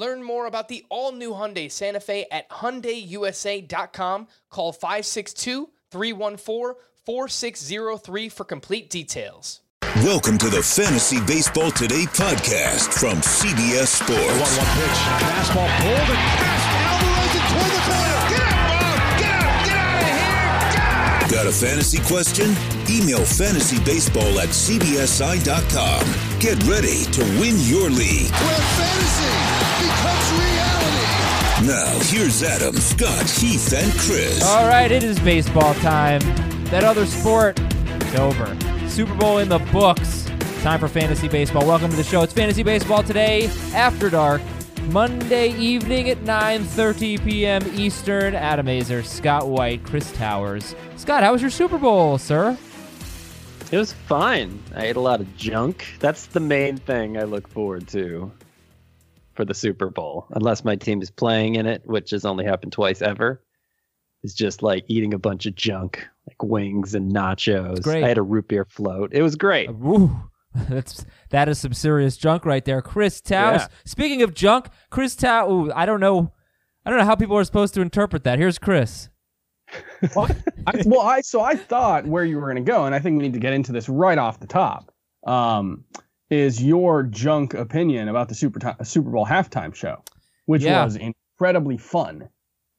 Learn more about the all-new Hyundai Santa Fe at hyundaiusa.com. Call 562-314-4603 for complete details. Welcome to the Fantasy Baseball Today podcast from CBS Sports. One one pitch, fastball pulled and fast. Got a fantasy question? Email fantasybaseball at cbsi.com. Get ready to win your league. Where fantasy becomes reality. Now, here's Adam, Scott, Heath, and Chris. All right, it is baseball time. That other sport is over. Super Bowl in the books. Time for fantasy baseball. Welcome to the show. It's fantasy baseball today after dark, Monday evening at 9:30 p.m. Eastern. Adam Aizer, Scott White, Chris Towers. Scott, how was your Super Bowl, sir? It was fine. I ate a lot of junk. That's the main thing I look forward to for the Super Bowl, unless my team is playing in it, which has only happened twice ever. It's just like eating a bunch of junk, like wings and nachos. I had a root beer float. It was great. Woo. That's that is some serious junk right there. Chris Towers. Yeah. Speaking of junk, Chris Towers. I don't know. I don't know how people are supposed to interpret that. Here's Chris. I, well, I so I thought where you were going to go, and I think we need to get into this right off the top. Um, is your junk opinion about the Super Ti- Super Bowl halftime show, which Yeah. was incredibly fun.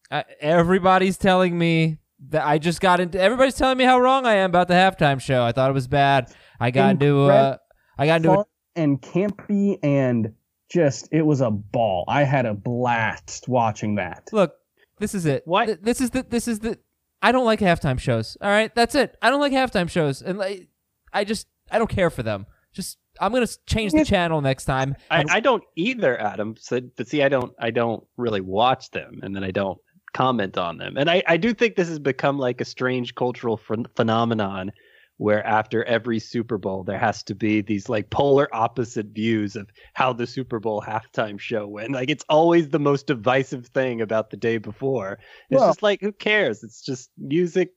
Uh, everybody's telling me that I just got into. Everybody's telling me how wrong I am about the halftime show. I thought it was bad. I got into. Uh, I got into. Fun A, and campy and just it was a ball. I had a blast watching that. look, this is it. What? This is the. This is the. I don't like halftime shows. All right, that's it. I don't like halftime shows, and like, I just I don't care for them. Just I'm gonna change the channel next time. I, I don't either, Adam. So, but see, I don't, I don't really watch them, and then I don't comment on them. And I, I do think this has become like a strange cultural ph- phenomenon, where after every Super Bowl there has to be these like polar opposite views of how the Super Bowl halftime show went. Like it's always the most divisive thing about the day before. It's Well- just like who cares? It's just music.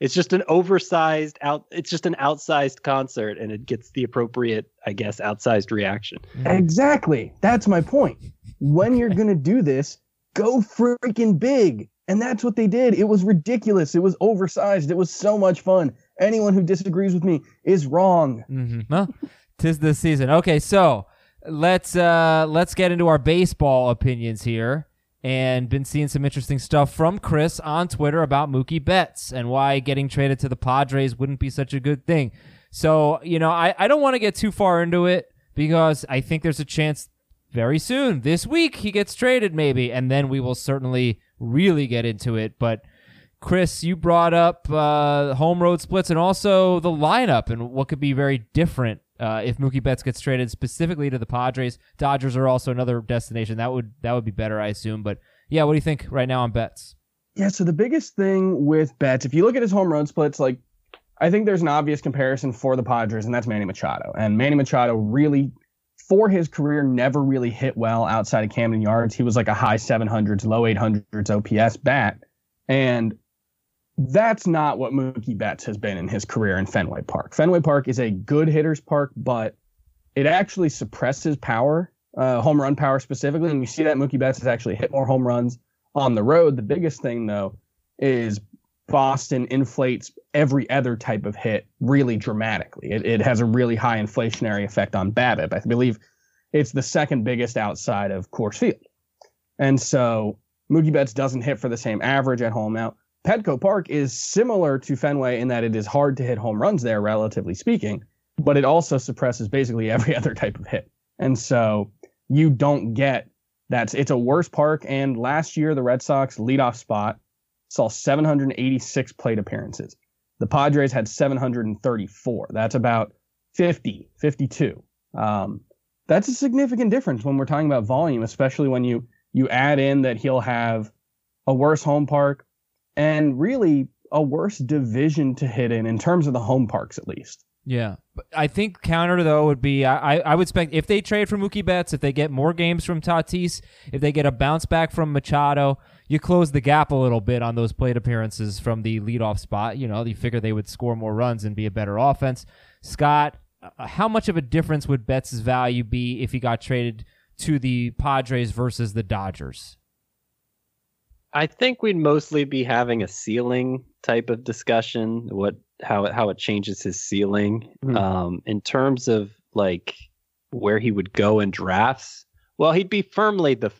It's just an oversized out. It's just an outsized concert, and it gets the appropriate, I guess, outsized reaction. Mm. Exactly. That's my point. When you're going to do this, go freaking big. And that's what they did. It was ridiculous. It was oversized. It was so much fun. Anyone who disagrees with me is wrong. Mm-hmm. Well, tis the season. Okay, so let's uh let's get into our baseball opinions here. And been seeing some interesting stuff from Chris on Twitter about Mookie Betts and why getting traded to the Padres wouldn't be such a good thing. So, you know, I, I don't want to get too far into it because I think there's a chance very soon, this week, he gets traded maybe, and then we will certainly really get into it. But Chris, you brought up uh, home road splits and also the lineup and what could be very different uh, if Mookie Betts gets traded specifically to the Padres. Dodgers are also another destination that would that would be better, I assume. But yeah, what do you think right now on Betts? Yeah, so the biggest thing with Betts, if you look at his home run splits, like I think there's an obvious comparison for the Padres, and that's Manny Machado. And Manny Machado really, for his career, never really hit well outside of Camden Yards. He was like a high 700s, low 800s OPS bat. And that's not what Mookie Betts has been in his career in Fenway Park. Fenway Park is a good hitter's park, but it actually suppresses power, uh, home run power specifically. And you see that Mookie Betts has actually hit more home runs on the road. The biggest thing, though, is Boston inflates every other type of hit really dramatically. It, it has a really high inflationary effect on BABIP. I believe it's the second biggest outside of Coors Field. And so Mookie Betts doesn't hit for the same average at home. Now, Petco Park is similar to Fenway in that it is hard to hit home runs there, relatively speaking, but it also suppresses basically every other type of hit. And so you don't get that's it's a worse park. And last year, the Red Sox leadoff spot saw 786 plate appearances. The Padres had 734. That's about 50, 52. Um, that's a significant difference when we're talking about volume, especially when you you add in that he'll have a worse home park and really a worse division to hit in in terms of the home parks at least. Yeah, I think counter though would be I, I would expect if they trade for Mookie Betts, if they get more games from Tatis, if they get a bounce back from Machado, you close the gap a little bit on those plate appearances from the leadoff spot. You know, you figure they would score more runs and be a better offense. Scott, uh, how much of a difference would Betts' value be if he got traded to the Padres versus the Dodgers? I think we'd mostly be having a ceiling type of discussion. What how it how it changes his ceiling Mhm. um, in terms of like where he would go in drafts. Well, he'd be firmly the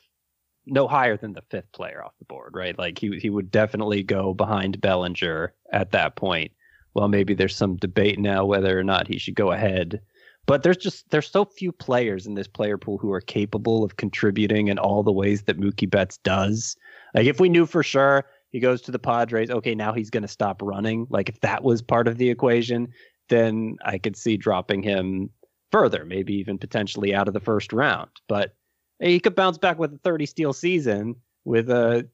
no higher than the fifth player off the board, right? Like he he would definitely go behind Bellinger at that point. Well, maybe there's some debate now whether or not he should go ahead. But there's just there's so few players in this player pool who are capable of contributing in all the ways that Mookie Betts does. Like if we knew for sure he goes to the Padres, okay, now he's going to stop running. Like if that was part of the equation, then I could see dropping him further, maybe even potentially out of the first round. But he could bounce back with a 30 steal season with a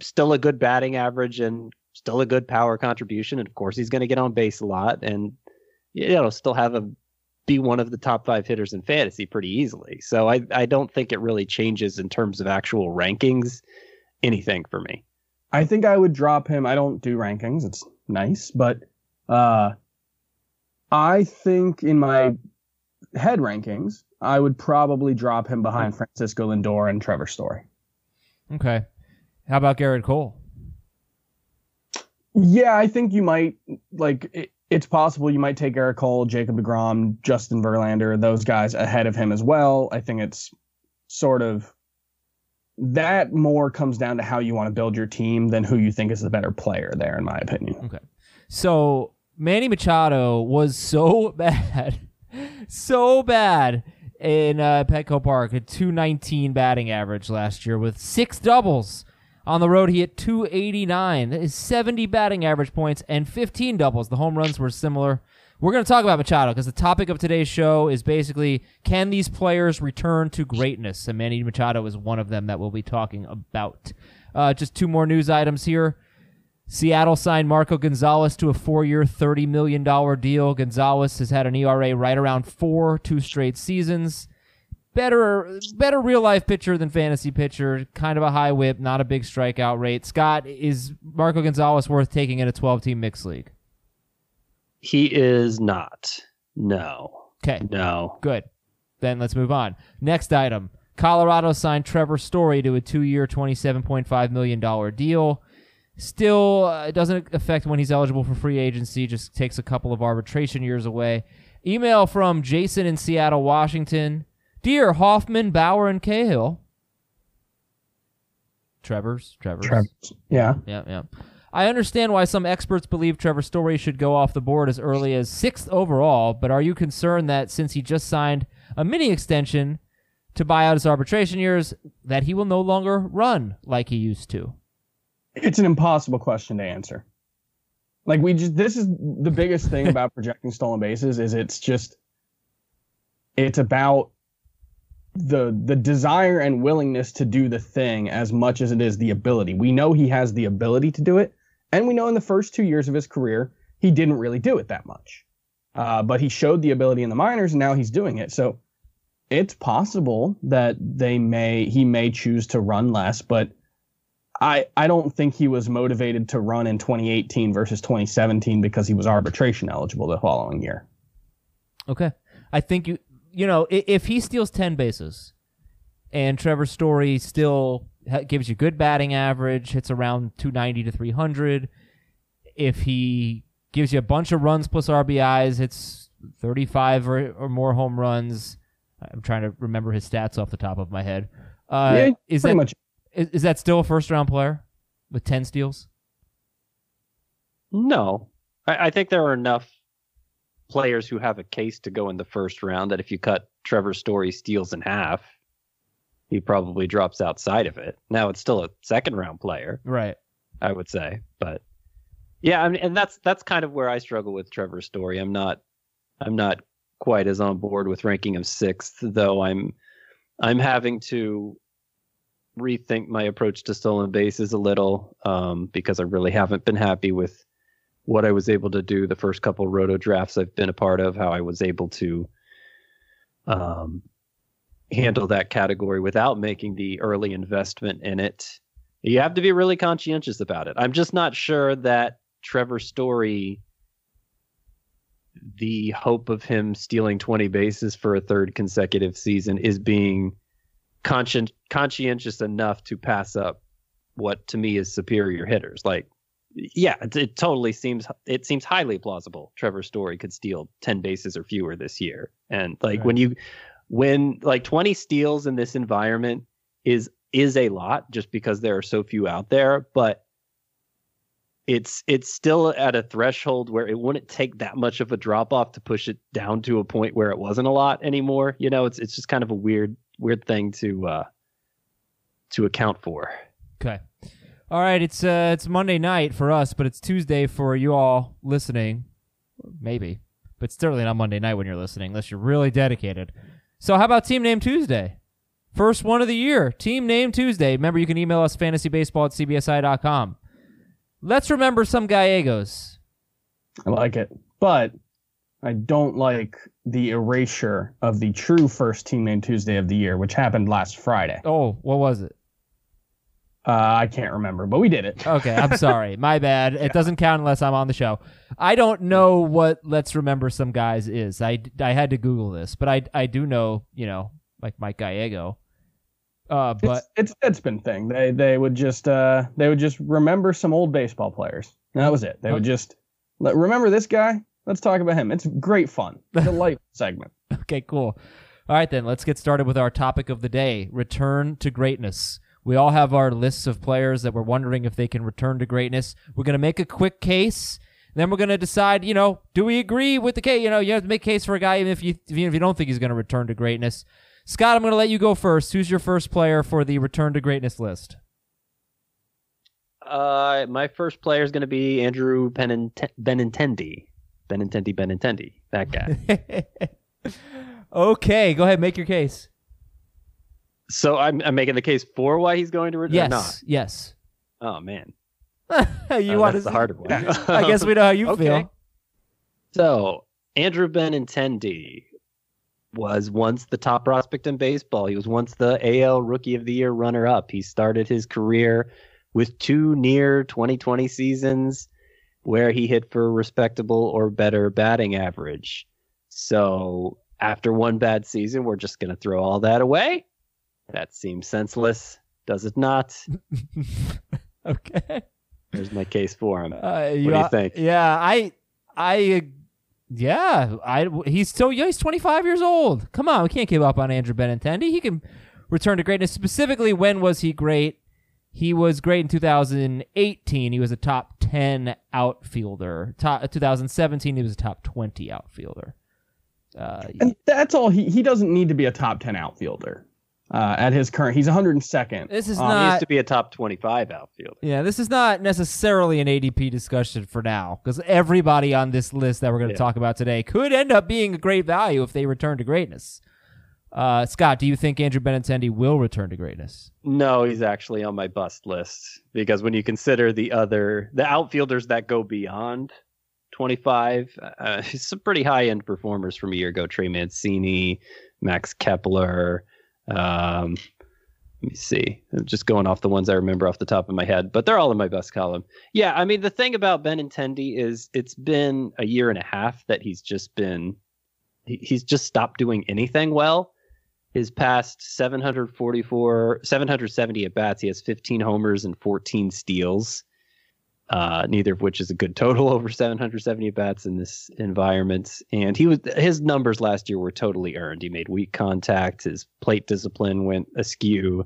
still a good batting average and still a good power contribution. And of course, he's going to get on base a lot and you know still have a be one of the top five hitters in fantasy pretty easily. So I I don't think it really changes in terms of actual rankings anything for me. I think I would drop him. I don't do rankings. It's nice, but uh, I think in my head rankings, I would probably drop him behind Francisco Lindor and Trevor Story. Okay. How about Gerrit Cole? Yeah, I think you might like. It, it's possible you might take Gerrit Cole, Jacob Degrom, Justin Verlander, those guys ahead of him as well. I think it's sort of that more comes down to how you want to build your team than who you think is the better player there, in my opinion. Okay. So Manny Machado was so bad, so bad in uh, Petco Park, a 219 batting average last year with six doubles. On the road, he hit 289. That is 70 batting average points and 15 doubles. The home runs were similar. We're going to talk about Machado because the topic of today's show is basically can these players return to greatness? And Manny Machado is one of them that we'll be talking about. Uh, just two more news items here. Seattle signed Marco Gonzalez to a four-year, $30 million deal. Gonzalez has had an ERA right around four, two straight seasons. Better, better real-life pitcher than fantasy pitcher. Kind of a high whip, not a big strikeout rate. Scott, is Marco Gonzalez worth taking in a 12-team mixed league? He is not. No. Okay, No. good. Then let's move on. Next item. Colorado signed Trevor Story to a two-year, $27.5 million deal. Still, uh, it doesn't affect when he's eligible for free agency. Just takes a couple of arbitration years away. Email from Jason in Seattle, Washington. Dear Hoffman, Bauer, and Cahill. Trevor's, Trevor's. Yeah. Yeah, yeah. I understand why some experts believe Trevor Story should go off the board as early as sixth overall, but are you concerned that since he just signed a mini extension to buy out his arbitration years, that he will no longer run like he used to? It's an impossible question to answer. Like we just this is the biggest thing about projecting stolen bases is it's just it's about the the desire and willingness to do the thing as much as it is the ability. We know he has the ability to do it, and we know in the first two years of his career he didn't really do it that much. Uh, but he showed the ability in the minors, and now he's doing it. So it's possible that they may he may choose to run less, but I I don't think he was motivated to run in 2018 versus 2017 because he was arbitration eligible the following year. Okay. I think you you know, i- if he steals 10 bases and Trevor Story still ha- gives you good batting average, hits around 290 to 300, if he gives you a bunch of runs plus RBIs, hits 35 or, or more home runs, I'm trying to remember his stats off the top of my head. Uh, yeah, is that much. is, is that still a first round player with 10 steals? No. I, I think there are enough players who have a case to go in the first round that if you cut Trevor Story steals in half, he probably drops outside of it. Now it's still a second round player, Right. I would say, but Yeah, I mean, and that's that's kind of where I struggle with Trevor's story. I'm not I'm not quite as on board with ranking him sixth, though I'm I'm having to rethink my approach to stolen bases a little um, because I really haven't been happy with what I was able to do the first couple roto drafts I've been a part of, how I was able to um, handle that category without making the early investment in it. You have to be really conscientious about it. I'm just not sure that Trevor Story, the hope of him stealing 20 bases for a third consecutive season, is being conscient, conscientious enough to pass up what to me is superior hitters. Like, yeah, it, it totally seems it seems highly plausible. Trevor Story could steal 10 bases or fewer this year, and like Right. when you when like 20 steals in this environment is is a lot just because there are so few out there, but it's it's still at a threshold where it wouldn't take that much of a drop off to push it down to a point where it wasn't a lot anymore. You know, it's it's just kind of a weird weird thing to uh to account for. Okay. All right, it's uh it's Monday night for us, but it's Tuesday for you all listening. Maybe. But it's certainly not Monday night when you're listening, unless you're really dedicated. So how about Team Name Tuesday? First one of the year. Team Name Tuesday. Remember you can email us fantasybaseball at cbsi.com. Let's remember some Gallegos. I like it, but I don't like the erasure of the true first Team Name Tuesday of the year, which happened last Friday. Oh, what was it? Uh, I can't remember, but we did it. Okay, I'm sorry. My bad. It doesn't count unless I'm on the show. I don't know what Let's Remember Some Guys is. I, I had to Google this, but I, I do know, you know, like Mike Gallego. Uh, but it's it's it's been thing. They they would just uh they would just remember some old baseball players. And that was it. They would just let remember this guy. Let's talk about him. It's great fun. Delightful segment. okay, cool. All right, then let's get started with our topic of the day return to greatness. We all have our lists of players that we're wondering if they can return to greatness. We're going to make a quick case. Then we're going to decide, you know, do we agree with the case? You know, you have to make a case for a guy even if you, even if you don't think he's going to return to greatness. Scott, I'm going to let you go first. Who's your first player for the return to greatness list? Uh, my first player is going to be Andrew Benint- Benintendi. Benintendi, Benintendi, that guy. okay, go ahead, make your case. So I'm, I'm making the case for why he's going to return. Yes, Not. yes. Oh man, you Uh, want that's the harder one. I guess we know how you Okay. feel. So Andrew Benintendi was once the top prospect in baseball. He was once the AL Rookie of the Year runner-up. He started his career with two near 2020 seasons where he hit for a respectable or better batting average. So after one bad season, we're just going to throw all that away. That seems senseless, does it not? okay. There's my case for him. Uh, do you think? Yeah, I, I, uh, yeah, I. He's so young. He's 25 years old. Come on, we can't give up on Andrew Benintendi. He can return to greatness. Specifically, when was he great? He was great in 2018. He was a top 10 outfielder. Top 2017, he was a top 20 outfielder. Uh, And that's all he he doesn't need to be a top 10 outfielder. Uh, at his current he's 102nd. this is Um, he not. used to be a top 25 outfielder. Yeah, this is not necessarily an ADP discussion for now because everybody on this list that we're going to Yeah. talk about today could end up being a great value if they return to greatness. Uh, Scott, do you think Andrew Benintendi will return to greatness? No, he's actually on my bust list because when you consider the other the outfielders that go beyond 25, uh, some pretty high end performers from a year ago. Trey Mancini, Max Kepler. Um, let me see. I'm just going off the ones I remember off the top of my head, but they're all in my best column. Yeah, I mean the thing about Ben Benintendi is it's been a year and a half that he's just been he's just stopped doing anything well his past 744 770 at bats he has 15 homers and 14 steals uh, neither of which is a good total over 770 bats in this environment and he was his numbers last year were totally earned he made weak contact his plate discipline went askew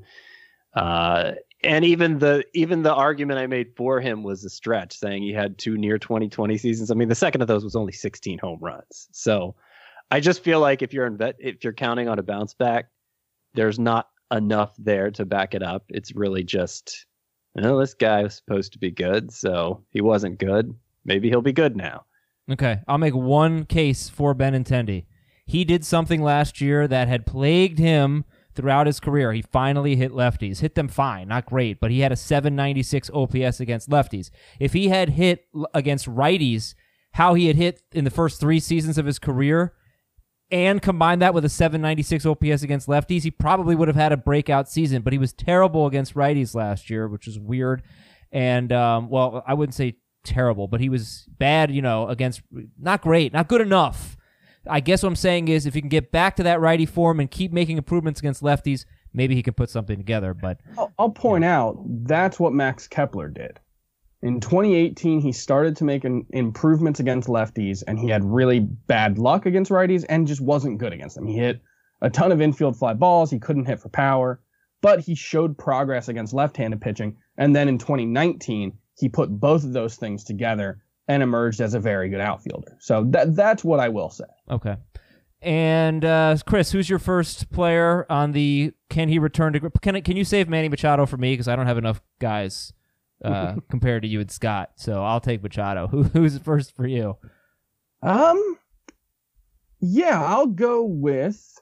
uh, and even the even the argument I made for him was a stretch, saying he had two near 2020 seasons. I mean, the second of those was only 16 home runs. So I just feel like if you're inve- if you're counting on a bounce back, there's not enough there to back it up. It's really just, know, this guy was supposed to be good, so he wasn't good. maybe he'll be good now. Okay, I'll make one case for Benintendi. He did something last year that had plagued him throughout his career. He finally hit lefties. Hit them fine, not great, but he had a 796 OPS against lefties. If he had hit against righties, how he had hit in the first three seasons of his career, and combine that with a 796 OPS against lefties, he probably would have had a breakout season. But he was terrible against righties last year, which is weird. And um, well, I wouldn't say terrible, but he was bad. You know, against not great, not good enough. I guess what I'm saying is, if he can get back to that righty form and keep making improvements against lefties, maybe he can put something together. But I'll, I'll point out that's what Max Kepler did. In 2018, he started to make improvements against lefties, and he had really bad luck against righties and just wasn't good against them. He hit a ton of infield fly balls. He couldn't hit for power, but he showed progress against left-handed pitching. And then in 2019, he put both of those things together and emerged as a very good outfielder. So that that's what I will say. Okay. And uh, Chris, who's your first player on the? Can he return to? Can can you save Manny Machado for me because I don't have enough guys uh, compared to you and Scott. So I'll take Machado. Who who's first for you? Um, yeah, I'll go with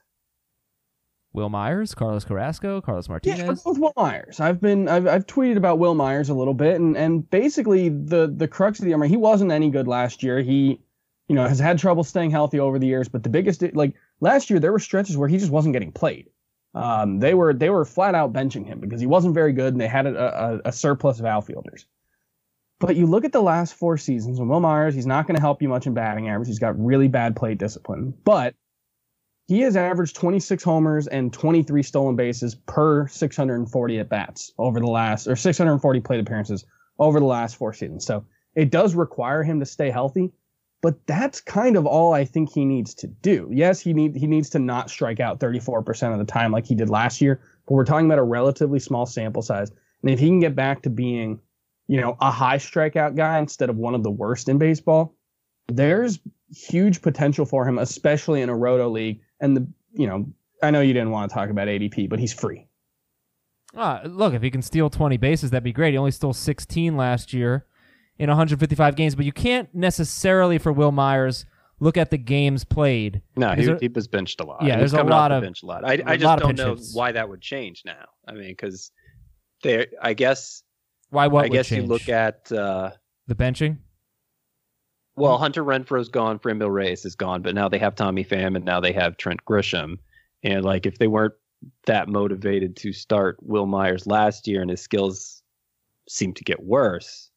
Wil Myers, Carlos Carrasco, Carlos Martinez. Yeah, both Wil Myers. I've been I've, I've tweeted about Wil Myers a little bit, and and basically the the crux of the armor. He wasn't any good last year. He, you know, has had trouble staying healthy over the years. But the biggest like last year, there were stretches where he just wasn't getting played. Um, they were they were flat out benching him because he wasn't very good, and they had a, a, a surplus of outfielders. But you look at the last four seasons, and Wil Myers, he's not going to help you much in batting average. He's got really bad plate discipline, but he has averaged 26 homers and 23 stolen bases per 640 at bats over the last, or 640 plate appearances over the last four seasons. So it does require him to stay healthy, but that's kind of all I think he needs to do. Yes, he need he needs to not strike out 34% of the time like he did last year, but we're talking about a relatively small sample size. And if he can get back to being, you know, a high strikeout guy instead of one of the worst in baseball, there's huge potential for him, especially in a roto league. And the, you know, I know you didn't want to talk about ADP, but he's free. Ah, look, if he can steal 20 bases, that'd be great. He only stole 16 last year in 155 games, but you can't necessarily for Wil Myers look at the games played. No, he, there- he was benched a lot. Yeah, there's a lot of- bench a lot. I, just don't know hits. why that would change now. I mean, because they, I guess, Why? What I would guess you look at. Uh, the benching. Well, Hunter Renfroe's gone, Franmil Reyes is gone, but now they have Tommy Pham and now they have Trent Grisham. And like if they weren't that motivated to start Wil Myers last year and his skills seem to get worse,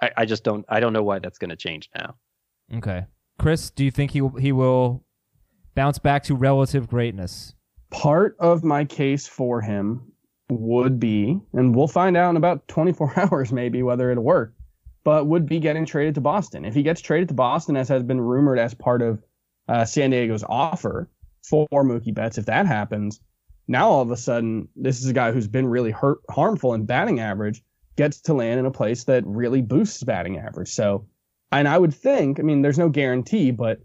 I, I just don't I don't know why that's gonna change now. Okay, Chris, do you think he he will bounce back to relative greatness? Part of my case for him would be, and we'll find out in about 24 hours maybe whether it'll work, but would be getting traded to Boston. If he gets traded to Boston, as has been rumored as part of uh, San Diego's offer for Mookie Betts, if that happens, now all of a sudden this is a guy who's been really hurt, harmful in batting average, gets to land in a place that really boosts batting average. So, and I would think, I mean, there's no guarantee, but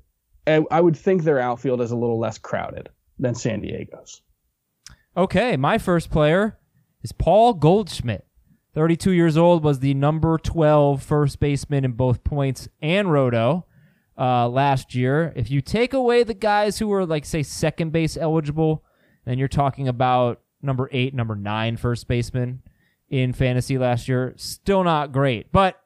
I, would think their outfield is a little less crowded than San Diego's. Okay, my first player is Paul Goldschmidt. 32 years old, was the number 12 first baseman in both points and roto uh, last year. If you take away the guys who were, like, say, second base eligible, then you're talking about number eight, number nine first baseman in fantasy last year. Still not great. But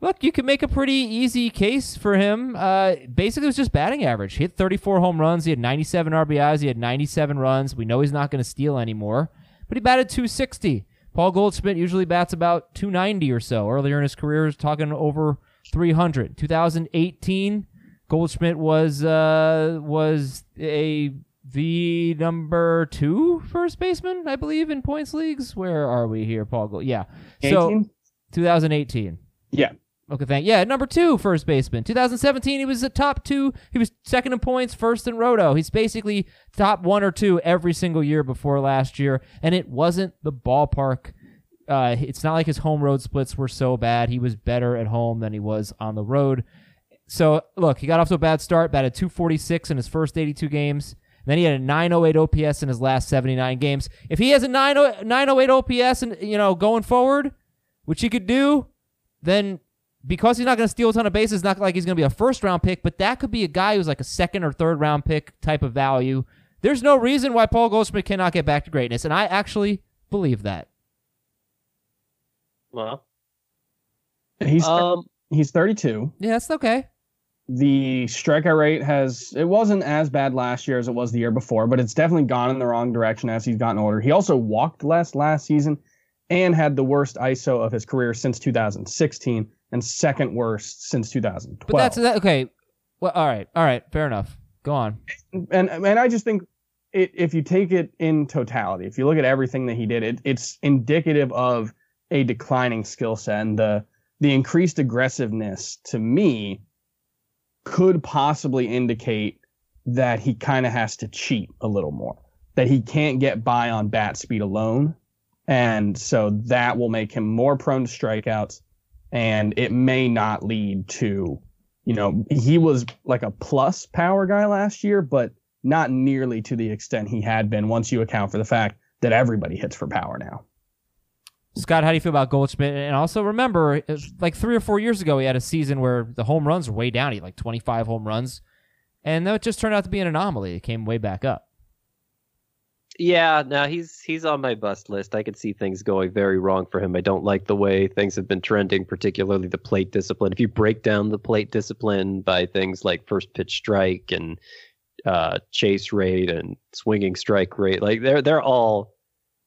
look, you can make a pretty easy case for him. Uh, basically, it was just batting average. He hit 34 home runs. He had 97 RBIs. He had 97 runs. We know he's not going to steal anymore, but he batted 260. Paul Goldschmidt usually bats about 290 or so. Earlier in his career, he was talking over 300. 2018, Goldschmidt was uh, was a the number two first baseman, I believe, in points leagues. Where are we here, Paul? Gold? Yeah, so 2018. Yeah. Okay, thank you. yeah, number two first baseman. 2017, he was a top two. He was second in points, first in roto. He's basically top one or two every single year before last year, and it wasn't the ballpark. Uh, it's not like his home road splits were so bad. He was better at home than he was on the road. So look, he got off to a bad start, batted 246 in his first 82 games. Then he had a 908 OPS in his last 79 games. If he has a 90 908 OPS and you know going forward, which he could do, then because he's not going to steal a ton of bases, not like he's going to be a first round pick, but that could be a guy who's like a second or third round pick type of value. There's no reason why Paul Goldschmidt cannot get back to greatness, and I actually believe that. Well, He's um, he's 32. Yeah, that's okay. The strikeout rate has it wasn't as bad last year as it was the year before, but it's definitely gone in the wrong direction as he's gotten older. He also walked less last season and had the worst ISO of his career since 2016 and second worst since 2012. But that's that, okay. Well, all right, all right, fair enough. Go on. and and I just think it, if you take it in totality, if you look at everything that he did, it, it's indicative of a declining skill set, and the the increased aggressiveness to me could possibly indicate that he kind of has to cheat a little more, that he can't get by on bat speed alone, and so that will make him more prone to strikeouts, and it may not lead to you know, he was like a plus power guy last year, but not nearly to the extent he had been once you account for the fact that everybody hits for power now. Scott, how do you feel about Goldschmidt? And also remember, like three or four years ago, he had a season where the home runs were way down. He had like 25 home runs. And that just turned out to be an anomaly. It came way back up. Yeah, no, he's he's on my bust list. I could see things going very wrong for him. I don't like the way things have been trending, particularly the plate discipline. If you break down the plate discipline by things like first pitch strike and uh, chase rate and swinging strike rate, like they're they're all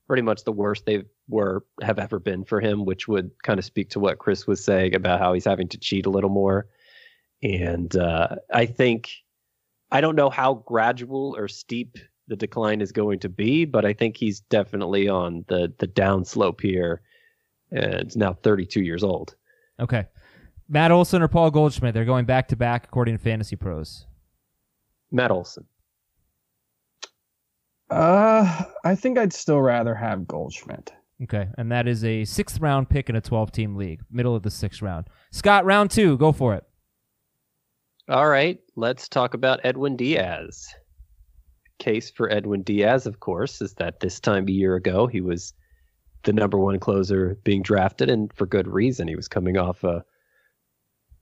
pretty much the worst they were have ever been for him, which would kind of speak to what Chris was saying about how he's having to cheat a little more. And uh, I think I don't know how gradual or steep the decline is going to be, but I think he's definitely on the the downslope here. And it's now 32 years old. Okay. Matt Olson or Paul Goldschmidt? They're going back to back according to Fantasy Pros. Matt Olson. Uh, I think I'd still rather have Goldschmidt. Okay. And that is a sixth round pick in a 12 team league, middle of the sixth round. Scott, round two. Go for it. All right, let's talk about Edwin Diaz. Case for Edwin Diaz, of course, is that this time a year ago he was the number one closer being drafted, and for good reason. He was coming off a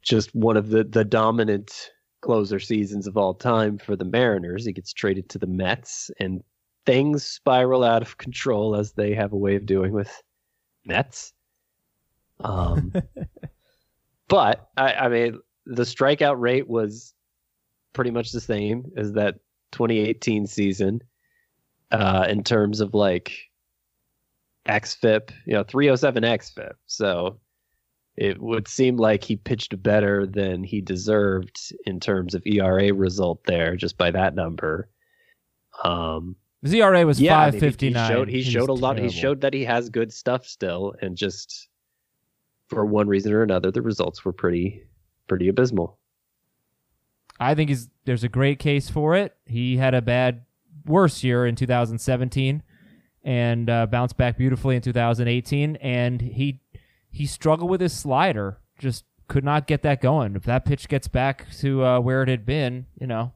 just one of the the dominant closer seasons of all time for the Mariners. He gets traded to the Mets, and things spiral out of control as they have a way of doing with Mets. Um, but I, I mean, the strikeout rate was pretty much the same as that 2018 season uh, in terms of like xFIP, you know, 307 xFIP. So it would seem like he pitched better than he deserved in terms of ERA result there, just by that number. Um, His ERA was yeah, I mean, he- 559. He showed, he showed a lot. He showed that he has good stuff still, and just for one reason or another, the results were pretty pretty abysmal. I think he's there's a great case for it. He had a bad, worse year in 2017, and uh, bounced back beautifully in 2018. And he he struggled with his slider, just could not get that going. If that pitch gets back to uh, where it had been, you know,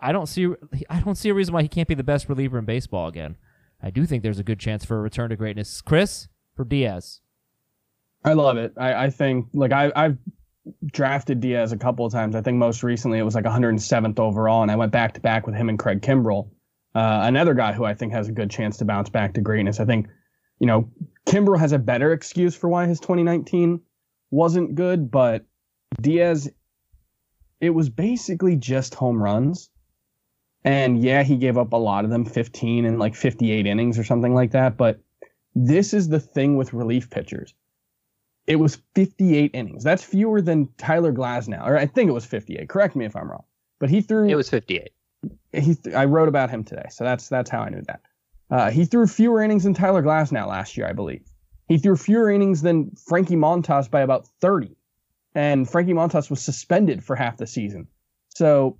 I don't see I don't see a reason why he can't be the best reliever in baseball again. I do think there's a good chance for a return to greatness. Chris for Diaz. I love it. I, I think like I, I've drafted Diaz a couple of times. I think most recently it was like 107th overall, and I went back to back with him and Craig Kimbrel, uh, another guy who I think has a good chance to bounce back to greatness. I think, you know, Kimbrel has a better excuse for why his 2019 wasn't good, but Diaz, it was basically just home runs. And yeah, he gave up a lot of them, 15 and like 58 innings or something like that. But this is the thing with relief pitchers it was 58 innings. That's fewer than Tyler Glasnow, or I think it was 58. Correct me if I'm wrong. But he threw. It was 58. He. Th- I wrote about him today, so that's that's how I knew that. Uh, he threw fewer innings than Tyler Glasnow last year, I believe. He threw fewer innings than Frankie Montas by about 30, and Frankie Montas was suspended for half the season. So,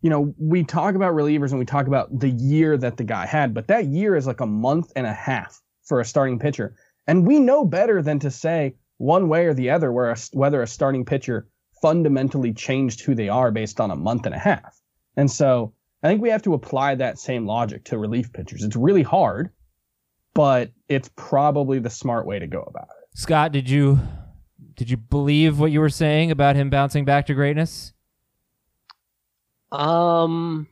you know, we talk about relievers and we talk about the year that the guy had, but that year is like a month and a half for a starting pitcher, and we know better than to say one way or the other where a, whether a starting pitcher fundamentally changed who they are based on a month and a half. And so I think we have to apply that same logic to relief pitchers. It's really hard, but it's probably the smart way to go about it. Scott, did you did you believe what you were saying about him bouncing back to greatness? Um,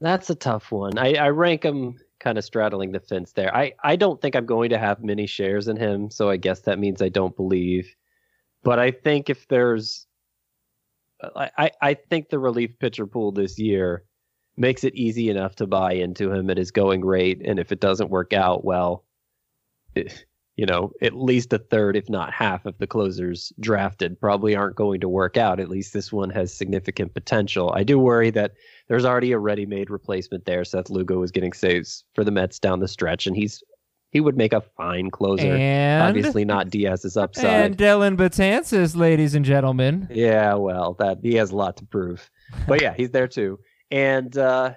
that's a tough one. I, I rank him kind of straddling the fence there. I, I don't think I'm going to have many shares in him, so I guess that means I don't believe. But I think if there's, I, I, I think the relief pitcher pool this year makes it easy enough to buy into him at his going rate. And if it doesn't work out, well, it, you know, at least a third, if not half, of the closers drafted probably aren't going to work out. At least this one has significant potential. I do worry that there's already a ready-made replacement there. Seth Lugo is getting saves for the Mets down the stretch, and he's he would make a fine closer. And Obviously, not Diaz's upside. and Dellin Betances, ladies and gentlemen. Yeah, well, that he has a lot to prove. But yeah, he's there too. And uh,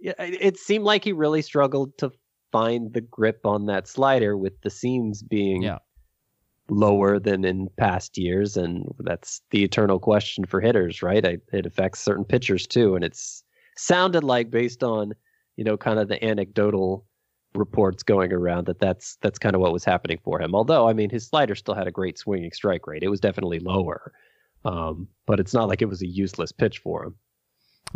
it seemed like he really struggled to find the grip on that slider with the seams being Yeah. lower than in past years. And that's the eternal question for hitters, right? I, it affects certain pitchers too. And it's sounded like based on, you know, kind of the anecdotal reports going around that that's that's kind of what was happening for him. Although, I mean, his slider still had a great swinging strike rate. It was definitely lower. Um, but it's not like it was a useless pitch for him.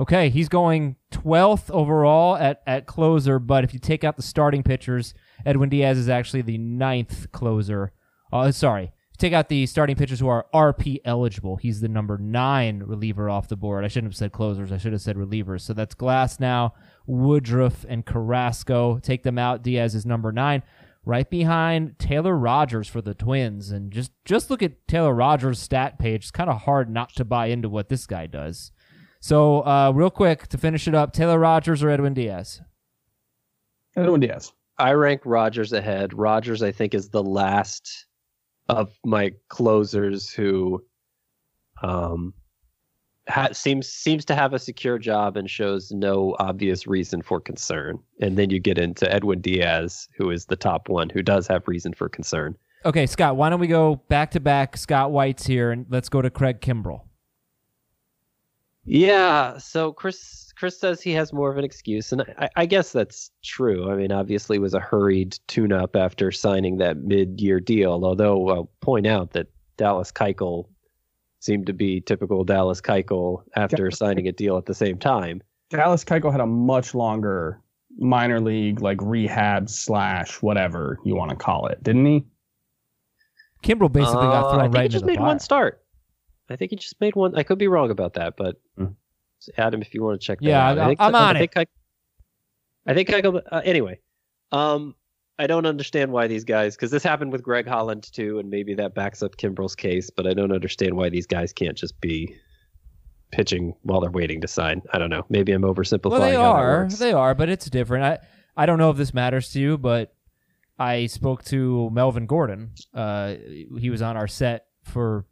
Okay, he's going 12th overall at, at closer, but if you take out the starting pitchers, Edwin Diaz is actually the ninth closer. Uh, sorry, take out the starting pitchers who are RP eligible. He's the number nine reliever off the board. I shouldn't have said closers. I should have said relievers. So that's Glasnow, Woodruff, and Carrasco. Take them out. Diaz is number nine. Right behind Taylor Rogers for the Twins, and just just look at Taylor Rogers' stat page. It's kind of hard not to buy into what this guy does. So, uh, real quick to finish it up, Taylor Rogers or Edwin Diaz? Edwin Diaz. I rank Rogers ahead. Rogers, I think, is the last of my closers who um, ha- seems seems to have a secure job and shows no obvious reason for concern. And then you get into Edwin Diaz, who is the top one, who does have reason for concern. Okay, Scott, why don't we go back to back? Scott White's here, and let's go to Craig Kimbrel. Yeah. So Chris Chris says he has more of an excuse, and I, I guess that's true. I mean, obviously, it was a hurried tune-up after signing that mid-year deal. Although I'll point out that Dallas Keuchel seemed to be typical Dallas Keuchel after Dallas signing a deal at the same time. Dallas Keuchel had a much longer minor league like rehab slash whatever you want to call it, didn't he? Kimbrel basically Uh, got I thrown think right he into just the made fire. one start. I think he just made one. I could be wrong about that, but Hmm. Adam, if you want to check that Yeah, out, I I'm- think, I'm I, on think I, I think I go. Uh, anyway, um, I don't understand why these guys, because this happened with Greg Holland too, and maybe that backs up Kimbrel's case, but I don't understand why these guys can't just be pitching while they're waiting to sign. I don't know. Maybe I'm oversimplifying. Well, they how that are. works. They are, but it's different. I I don't know if this matters to you, but I spoke to Melvin Gordon. Uh, he was on our set for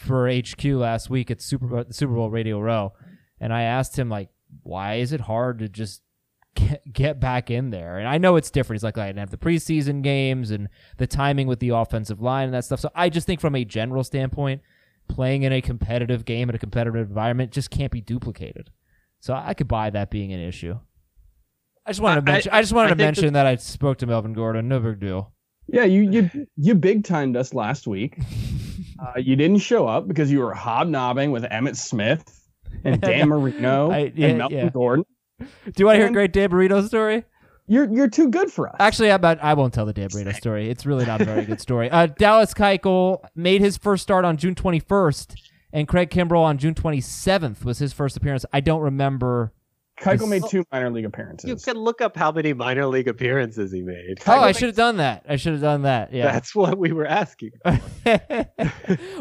for HQ last week at Super Super Bowl Radio Row, and I asked him like, why is it hard to just get, get back in there? And I know it's different. He's like, I didn't have the preseason games and the timing with the offensive line and that stuff. So I just think from a general standpoint, playing in a competitive game in a competitive environment just can't be duplicated. So I could buy that being an issue. I just wanted to I- mention. I, just wanted I to think mention that I spoke to Melvin Gordon. No big deal. Yeah, you you you big timed us last week. Uh, you didn't show up because you were hobnobbing with Emmitt Smith and Dan Marino I- yeah, and Melvin yeah. Gordon. Do you want to hear a great Dan Burrito story? You're you're too good for us. Actually, I bet I won't tell the Dan Burrito story. It's really not a very good story. Uh, Dallas Keuchel made his first start on June 21st, and Craig Kimbrel on June 27th was his first appearance. I don't remember. Keuchel made two minor league appearances. You can look up how many minor league appearances he made. Oh, I should have done that. I should have done that. Yeah. That's what we were asking. well,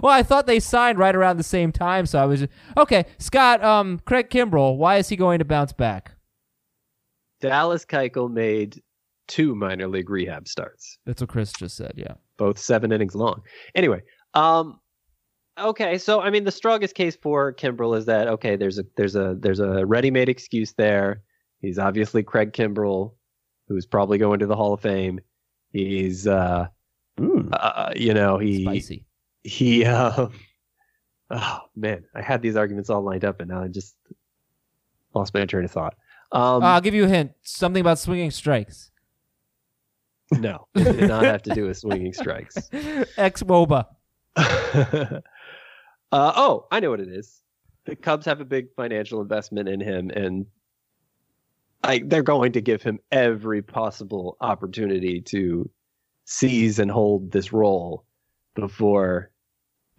I thought they signed right around the same time, so I was just, okay. Scott, um, Craig Kimbrel, why is he going to bounce back? Dallas Keuchel made two minor league rehab starts, That's what Chris just said. Yeah. both seven innings long. Anyway, um, okay, so I mean, the strongest case for Kimbrel is that okay, there's a there's a there's a ready-made excuse there. He's obviously Craig Kimbrel, who's probably going to the Hall of Fame. He's uh, Mm. uh you know, he Spicy. he uh, oh man, I had these arguments all lined up and now I just lost my train of thought. Um, I'll give you a hint. Something about swinging strikes. no, it did not have to do with swinging strikes. xwOBA. uh, oh, I know what it is. The Cubs have a big financial investment in him, and I, they're going to give him every possible opportunity to seize and hold this role before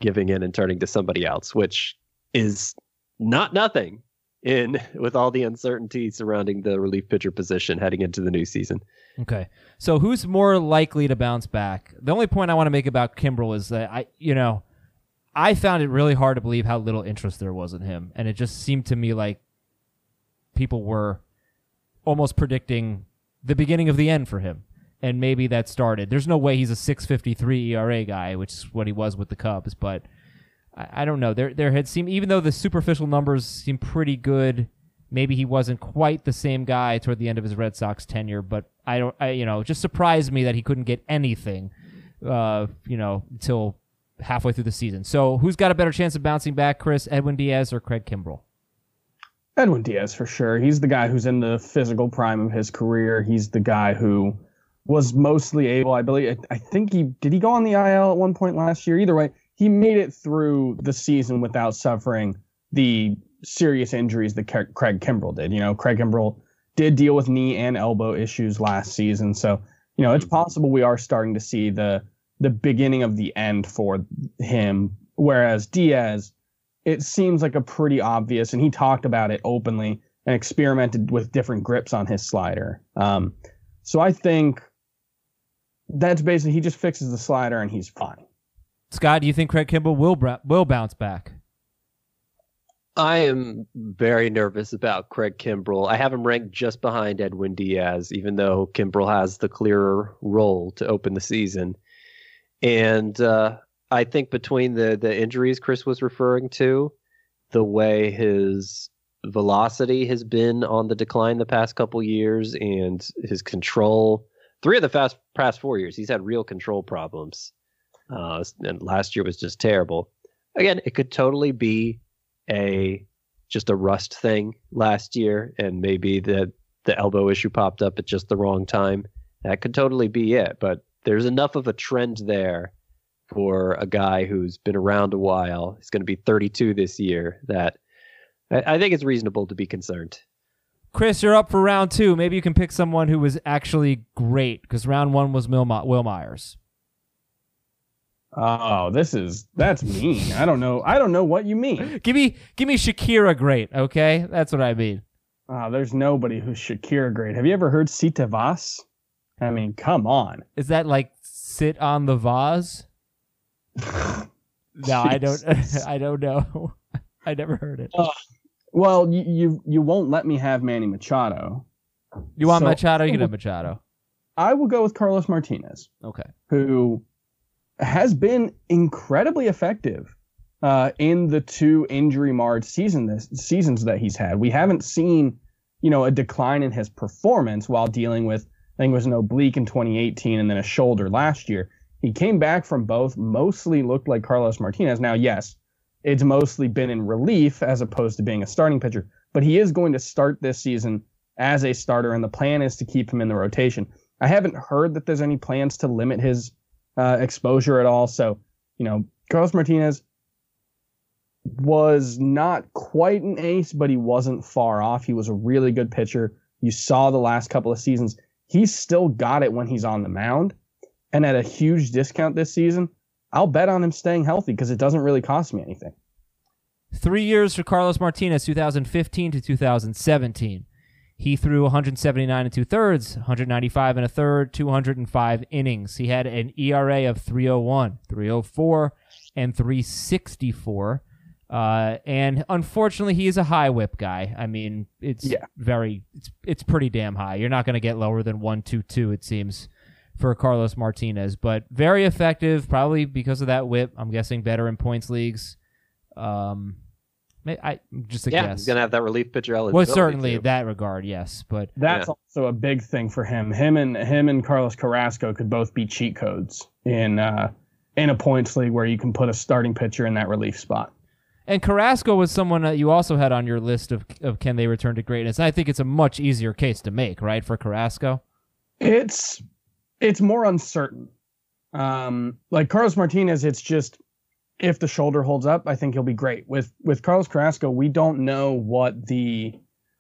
giving in and turning to somebody else, which is not nothing in with all the uncertainty surrounding the relief pitcher position heading into the new season. Okay. So who's more likely to bounce back? The only point I want to make about Kimbrel is that I, you know, I found it really hard to believe how little interest there was in him, and it just seemed to me like people were almost predicting the beginning of the end for him, and maybe that started. There's no way he's a 6.53 ERA guy, which is what he was with the Cubs, but I, I don't know. There, there had seemed even though the superficial numbers seem pretty good maybe he wasn't quite the same guy toward the end of his Red Sox tenure, but I don't, I, you know, it just surprised me that he couldn't get anything, uh, you know, until halfway through the season. So who's got a better chance of bouncing back, Chris, Edwin Diaz or Craig Kimbrel? Edwin Diaz for sure. He's the guy who's in the physical prime of his career. He's the guy who was mostly able, I believe. I think he did he go on the IL at one point last year. Either way, he made it through the season without suffering the serious injuries that Craig Kimbrel did. You know, Craig Kimbrel did deal with knee and elbow issues last season, so you know it's possible we are starting to see the the beginning of the end for him. Whereas Diaz, it seems like a pretty obvious, and he talked about it openly and experimented with different grips on his slider. Um, so I think that's basically he just fixes the slider and he's fine. Scott, do you think Craig Kimbrel will will bounce back? I am very nervous about Craig Kimbrel. I have him ranked just behind Edwin Diaz, even though Kimbrel has the clearer role to open the season. And uh, I think between the the injuries Chris was referring to, the way his velocity has been on the decline the past couple years, and his control, three of the fast past four years, he's had real control problems. Uh, and last year was just terrible. Again, it could totally be a just a rust thing last year, and maybe the the elbow issue popped up at just the wrong time. That could totally be it. But there's enough of a trend there for a guy who's been around a while. He's going to be 32 this year. That I, I think it's reasonable to be concerned. Chris, you're up for round two. Maybe you can pick someone who was actually great because round one was Wil, Wil Myers. Oh, this is that's mean. I don't know. I don't know what you mean. give me give me Shakira great, okay? That's what I mean. Oh, there's nobody who's Shakira great. Have you ever heard Sita Vas? I mean, come on. Is that like sit on the vase? no, I don't I don't know. I never heard it. Uh, well, you, you you won't let me have Manny Machado. You want so Machado? You can have Machado. I will go with Carlos Martinez. Okay. Who has been incredibly effective uh, in the two injury marred season this, seasons that he's had. We haven't seen, you know, a decline in his performance while dealing with I think it was an oblique in 2018 and then a shoulder last year. He came back from both, mostly looked like Carlos Martinez. Now, yes, it's mostly been in relief as opposed to being a starting pitcher, but he is going to start this season as a starter, and the plan is to keep him in the rotation. I haven't heard that there's any plans to limit his uh, exposure at all. So, you know, Carlos Martinez was not quite an ace, but he wasn't far off. He was a really good pitcher. You saw the last couple of seasons. He's still got it when he's on the mound. And at a huge discount this season, I'll bet on him staying healthy because it doesn't really cost me anything. Three years for Carlos Martinez, 2015 to 2017. He threw 179 and two thirds, 195 and a third, 205 innings. He had an ERA of 301, 304, and 364. Uh, and unfortunately, he is a high whip guy. I mean, it's yeah. very, it's it's pretty damn high. You're not going to get lower than one two two. It seems for Carlos Martinez, but very effective. Probably because of that whip. I'm guessing better in points leagues. Um, I just a yeah, guess. he's gonna have that relief pitcher eligibility. Well, certainly too. that regard, yes, but that's yeah. also a big thing for him. Him and him and Carlos Carrasco could both be cheat codes in uh, in a points league where you can put a starting pitcher in that relief spot. And Carrasco was someone that you also had on your list of of can they return to greatness. I think it's a much easier case to make, right, for Carrasco. It's it's more uncertain. Um, like Carlos Martinez, it's just if the shoulder holds up, I think he'll be great. With with Carlos Carrasco, we don't know what the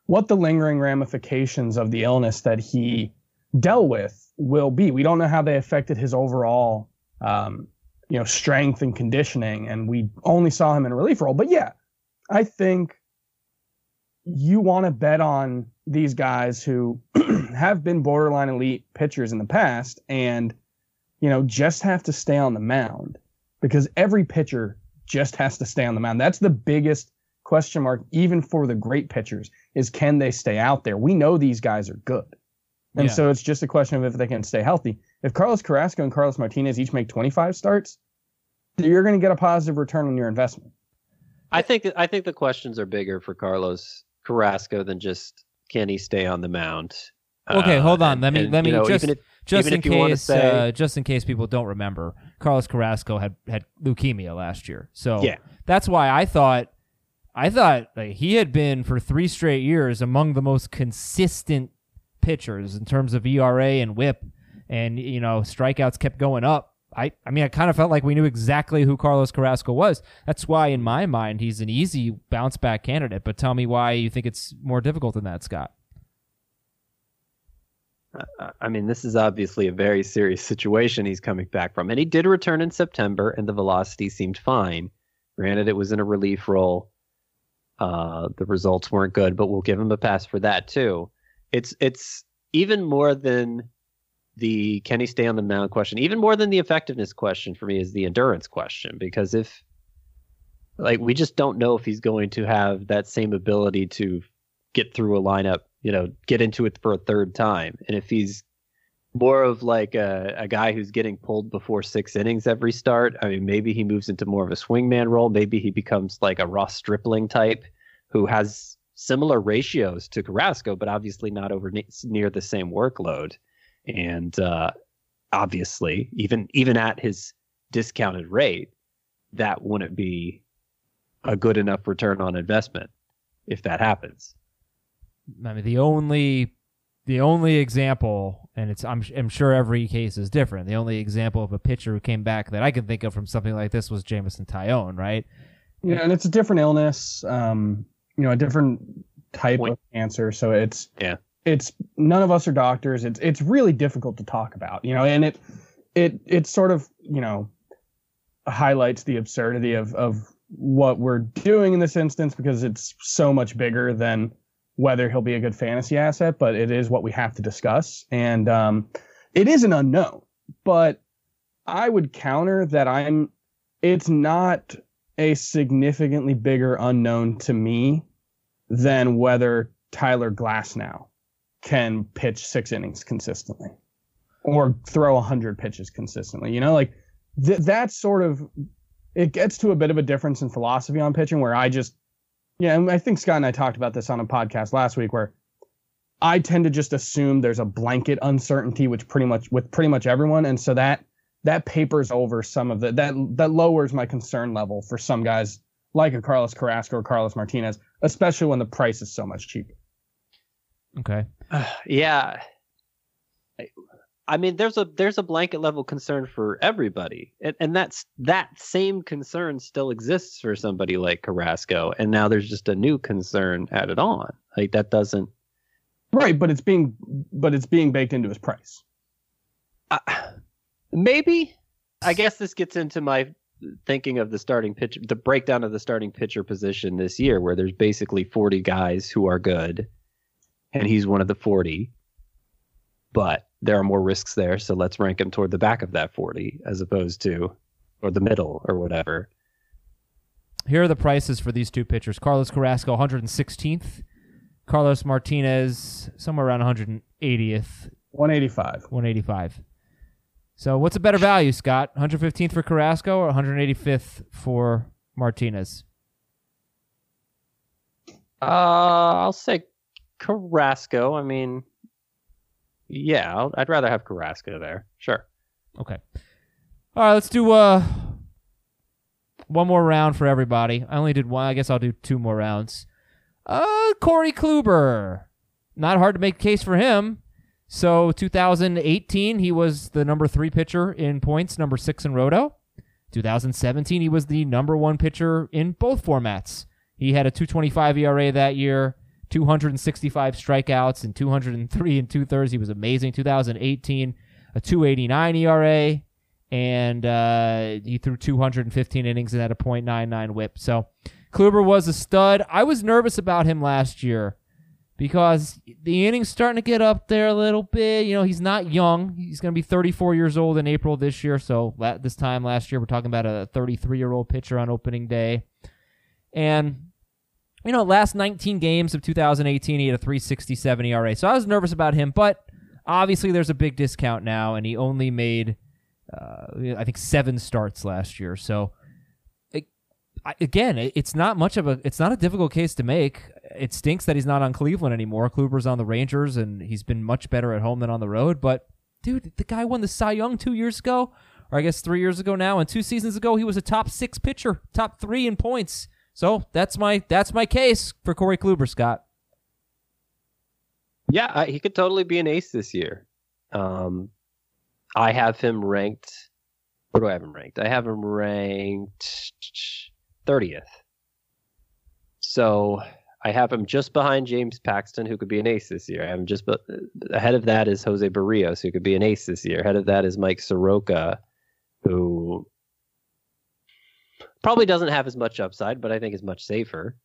what the lingering ramifications of the illness that he dealt with will be. We don't know how they affected his overall um, you know, strength and conditioning, and we only saw him in a relief role. But yeah, I think you want to bet on these guys who have been borderline elite pitchers in the past and you know just have to stay on the mound because every pitcher just has to stay on the mound that's the biggest question mark even for the great pitchers is can they stay out there we know these guys are good and Yeah. so it's just a question of if they can stay healthy if carlos carrasco and carlos martinez each make 25 starts you're going to get a positive return on your investment I think I think the questions are bigger for Carlos Carrasco than just can he stay on the mound. Okay, Uh, hold on. Let me and, let me you know, just if, just in if you wanna case say- uh, just in case people don't remember, Carlos Carrasco had had leukemia last year. So Yeah. that's why I thought I thought like, he had been for three straight years among the most consistent pitchers in terms of ERA and WHIP, and you know strikeouts kept going up. I, I mean, I kind of felt like we knew exactly who Carlos Carrasco was. That's why, in my mind, he's an easy bounce back candidate. But tell me why you think it's more difficult than that, Scott. I- mean, this is obviously a very serious situation he's coming back from. And he did return in September, and the velocity seemed fine. Granted, it was in a relief role. Uh, the results weren't good, but we'll give him a pass for that too. It's it's even more than the can he stay on the mound question, even more than the effectiveness question for me is the endurance question. Because if like we just don't know if he's going to have that same ability to get through a lineup, you know, get into it for a third time. And if he's more of like a, a guy who's getting pulled before six innings every start, I mean, maybe he moves into more of a swingman role. Maybe he becomes like a Ross Stripling type who has similar ratios to Carrasco, but obviously not over ne- near the same workload. And uh, obviously, even even at his discounted rate, that wouldn't be a good enough return on investment if that happens. I mean, the only the only example, and it's I'm I'm sure every case is different. The only example of a pitcher who came back that I can think of from something like this was Jameson Taillon, right? Yeah, and it's a different illness, um, you know, a different type Point. of cancer. So it's Yeah. it's none of us are doctors. It's it's really difficult to talk about, you know, and it it it sort of you know highlights the absurdity of of what we're doing in this instance because it's so much bigger than whether he'll be a good fantasy asset, but it is what we have to discuss, and um, it is an unknown. But I would counter that I'm. It's not a significantly bigger unknown to me than whether Tyler Glasnow can pitch six innings consistently or throw 100 pitches consistently. You know, like th- that's sort of it gets to a bit of a difference in philosophy on pitching where I just yeah, I think Scott and I talked about this on a podcast last week where I tend to just assume there's a blanket uncertainty which pretty much with pretty much everyone and so that that papers over some of the that that lowers my concern level for some guys like a Carlos Carrasco or Carlos Martinez, especially when the price is so much cheaper. Okay. yeah. I, I mean, there's a there's a blanket level concern for everybody, and and that's that same concern still exists for somebody like Carrasco, and now there's just a new concern added on. Like that doesn't. Right, but it's being but it's being baked into his price. Uh, maybe. I guess this gets into my thinking of the starting pitcher, the breakdown of the starting pitcher position this year, where there's basically 40 guys who are good, and he's one of the 40. But there are more risks there, so let's rank him toward the back of that 40 as opposed to, or the middle, or whatever. Here are the prices for these two pitchers. Carlos Carrasco, 116th. Carlos Martinez, somewhere around 180th, 185. 185. So what's a better value, Scott? 115th for Carrasco or 185th for Martinez? Uh, I'll say Carrasco. I mean, yeah, I'll, I'd rather have Carrasco there. Sure. Okay. All right, let's do uh one more round for everybody. I only did one. I guess I'll do two more rounds. Uh, Corey Kluber. Not hard to make case for him. So 2018, he was the number three pitcher in points, number six in Roto. 2017, he was the number one pitcher in both formats. He had a 225 ERA that year, 265 strikeouts, and 203 and two thirds. He was amazing. 2018, a 289 ERA, and uh, he threw 215 innings and had a .99 WHIP. So Kluber was a stud. I was nervous about him last year because the innings starting to get up there a little bit. You know, he's not young. He's going to be 34 years old in April this year. So this time last year, we're talking about a 33 year old pitcher on opening day. And, you know, last 19 games of 2018, he had a 367 ERA. So I was nervous about him, but obviously there's a big discount now, and he only made, uh, I think, seven starts last year. So, again, it's not much of a it's not a difficult case to make. It stinks that he's not on Cleveland anymore. Kluber's on the Rangers, and he's been much better at home than on the road. But dude, the guy won the Cy Young two years ago, or I guess three years ago now, and two seasons ago he was a top six pitcher, top three in points. So that's my that's my case for Corey Kluber, Scott. Yeah, he could totally be an ace this year. Um, I have him ranked. Where do I have him ranked? I have him ranked 30th. So I have him just behind James Paxton, who could be an ace this year. I him just ahead of that is Jose Berrios, who could be an ace this year. Ahead of that is Mike Soroka, who probably doesn't have as much upside, but I think is much safer.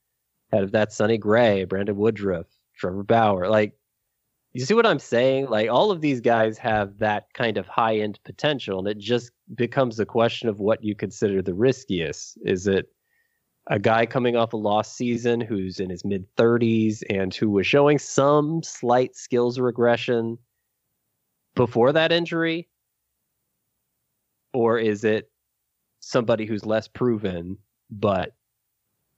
Out of that, Sonny Gray, Brandon Woodruff, Trevor Bauer. Like, you see what I'm saying? Like, all of these guys have that kind of high end potential, and it just becomes a question of what you consider the riskiest. Is it a guy coming off a lost season who's in his mid 30s and who was showing some slight skills regression before that injury? Or is it somebody who's less proven but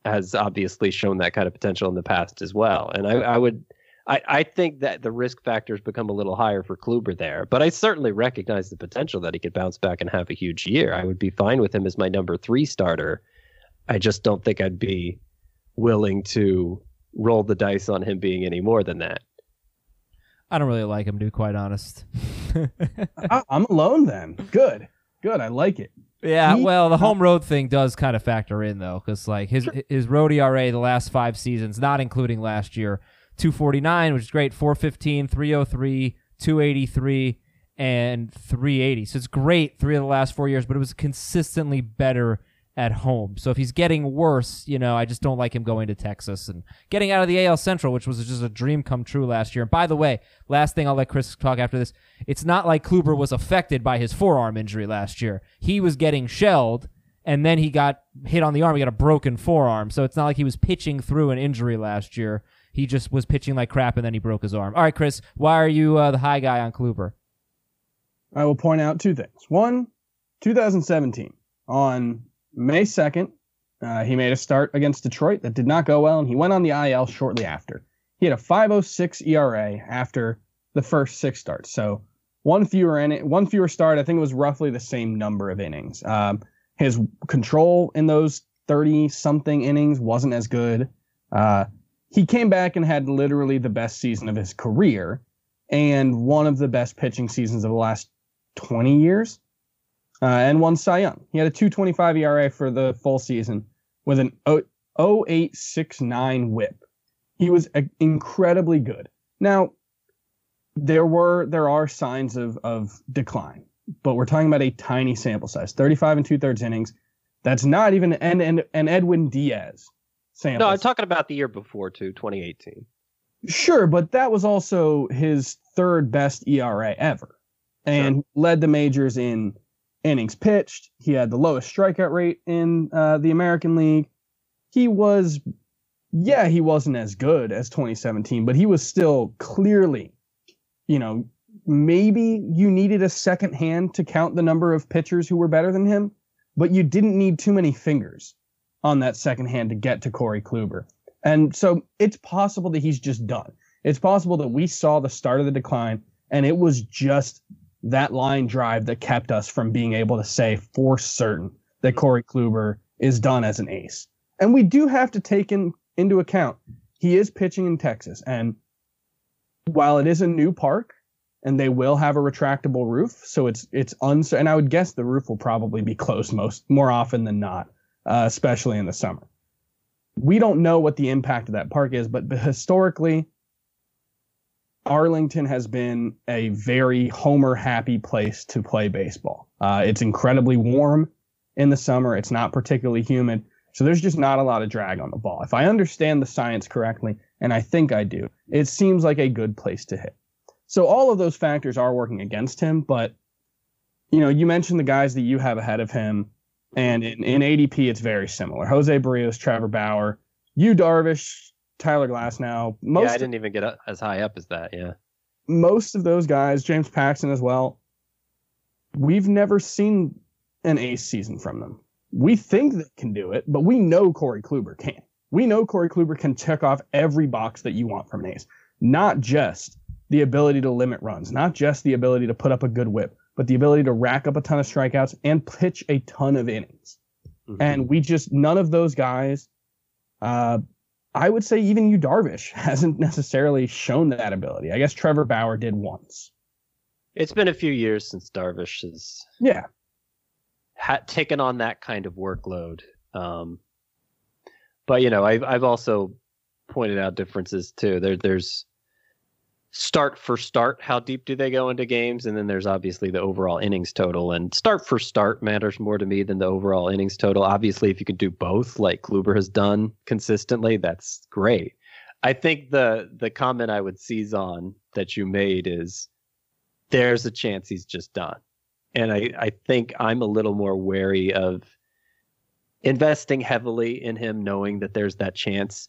has obviously shown that kind of potential in the past as well? And I, I would. I, I think that the risk factors become a little higher for Kluber there, but I certainly recognize the potential that he could bounce back and have a huge year. I would be fine with him as my number three starter I just don't think I'd be willing to roll the dice on him being any more than that. I don't really like him, to be quite honest. I, am alone then. Good, good. I like it. Yeah, well, the home road thing does kind of factor in though, because like his his road ERA the last five seasons, not including last year, 249, which is great, 415, 303, 283, and 380. So it's great three of the last four years, but it was consistently better at home. So if he's getting worse, you know, I just don't like him going to Texas and getting out of the AL Central, which was just a dream come true last year. And by the way, last thing I'll let Chris talk after this. It's not like Kluber was affected by his forearm injury last year. He was getting shelled and then he got hit on the arm. He got a broken forearm. So it's not like he was pitching through an injury last year. He just was pitching like crap and then he broke his arm. All right, Chris, why are you uh, the high guy on Kluber? I will point out two things. One, 2017 on May 2nd, uh, he made a start against Detroit that did not go well, and he went on the IL shortly after. He had a 5.06 ERA after the first six starts, so one fewer in one fewer start. I think it was roughly the same number of innings. Um, his control in those 30 something innings wasn't as good. Uh, he came back and had literally the best season of his career and one of the best pitching seasons of the last 20 years uh, and won Cy Young. He had a 2.25 ERA for the full season with an 0.869 WHIP. He was incredibly good. Now, there were there are signs of of decline, but we're talking about a tiny sample size, 35 and two thirds innings. That's not even an an, an Edwin Diaz sample. No, I'm talking about the year before too, 2018. Sure, but that was also his third best ERA ever, and sure. led the majors in innings pitched. He had the lowest strikeout rate in uh, the American League. He was, yeah, he wasn't as good as 2017, but he was still clearly, you know, maybe you needed a second hand to count the number of pitchers who were better than him, but you didn't need too many fingers on that second hand to get to Corey Kluber. And so it's possible that he's just done. It's possible that we saw the start of the decline and it was just that line drive that kept us from being able to say for certain that Corey Kluber is done as an ace. And we do have to take in, into account he is pitching in Texas. And while it is a new park, and they will have a retractable roof. So it's it's uns and I would guess the roof will probably be closed most more often than not, uh, especially in the summer. We don't know what the impact of that park is, but historically, Arlington has been a very homer happy place to play baseball. Uh, it's incredibly warm in the summer. It's not particularly humid. So there's just not a lot of drag on the ball. If I understand the science correctly, and I think I do, it seems like a good place to hit. So all of those factors are working against him, but you know, you mentioned the guys that you have ahead of him, and in, in ADP it's very similar. Jose Berrios, Trevor Bauer, Yu Darvish, Tyler Glasnow. Most yeah, I didn't even get as high up as that. Yeah, most of those guys, James Paxton as well. We've never seen an ace season from them. We think they can do it, but we know Corey Kluber can. We know Corey Kluber can check off every box that you want from an ace, not just the ability to limit runs, not just the ability to put up a good whip, but the ability to rack up a ton of strikeouts and pitch a ton of innings. Mm-hmm. And we just, none of those guys, uh, I would say even Yu Darvish hasn't necessarily shown that ability. I guess Trevor Bauer did once. It's been a few years since Darvish has yeah ha- taken on that kind of workload. Um, but you know, I've I've also pointed out differences too. There there's start for start, how deep do they go into games? And then there's obviously the overall innings total. And start for start matters more to me than the overall innings total. Obviously, if you can do both, like Kluber has done consistently, that's great. I think the the comment I would seize on that you made is there's a chance he's just done and I, I think I'm a little more wary of investing heavily in him, knowing that there's that chance.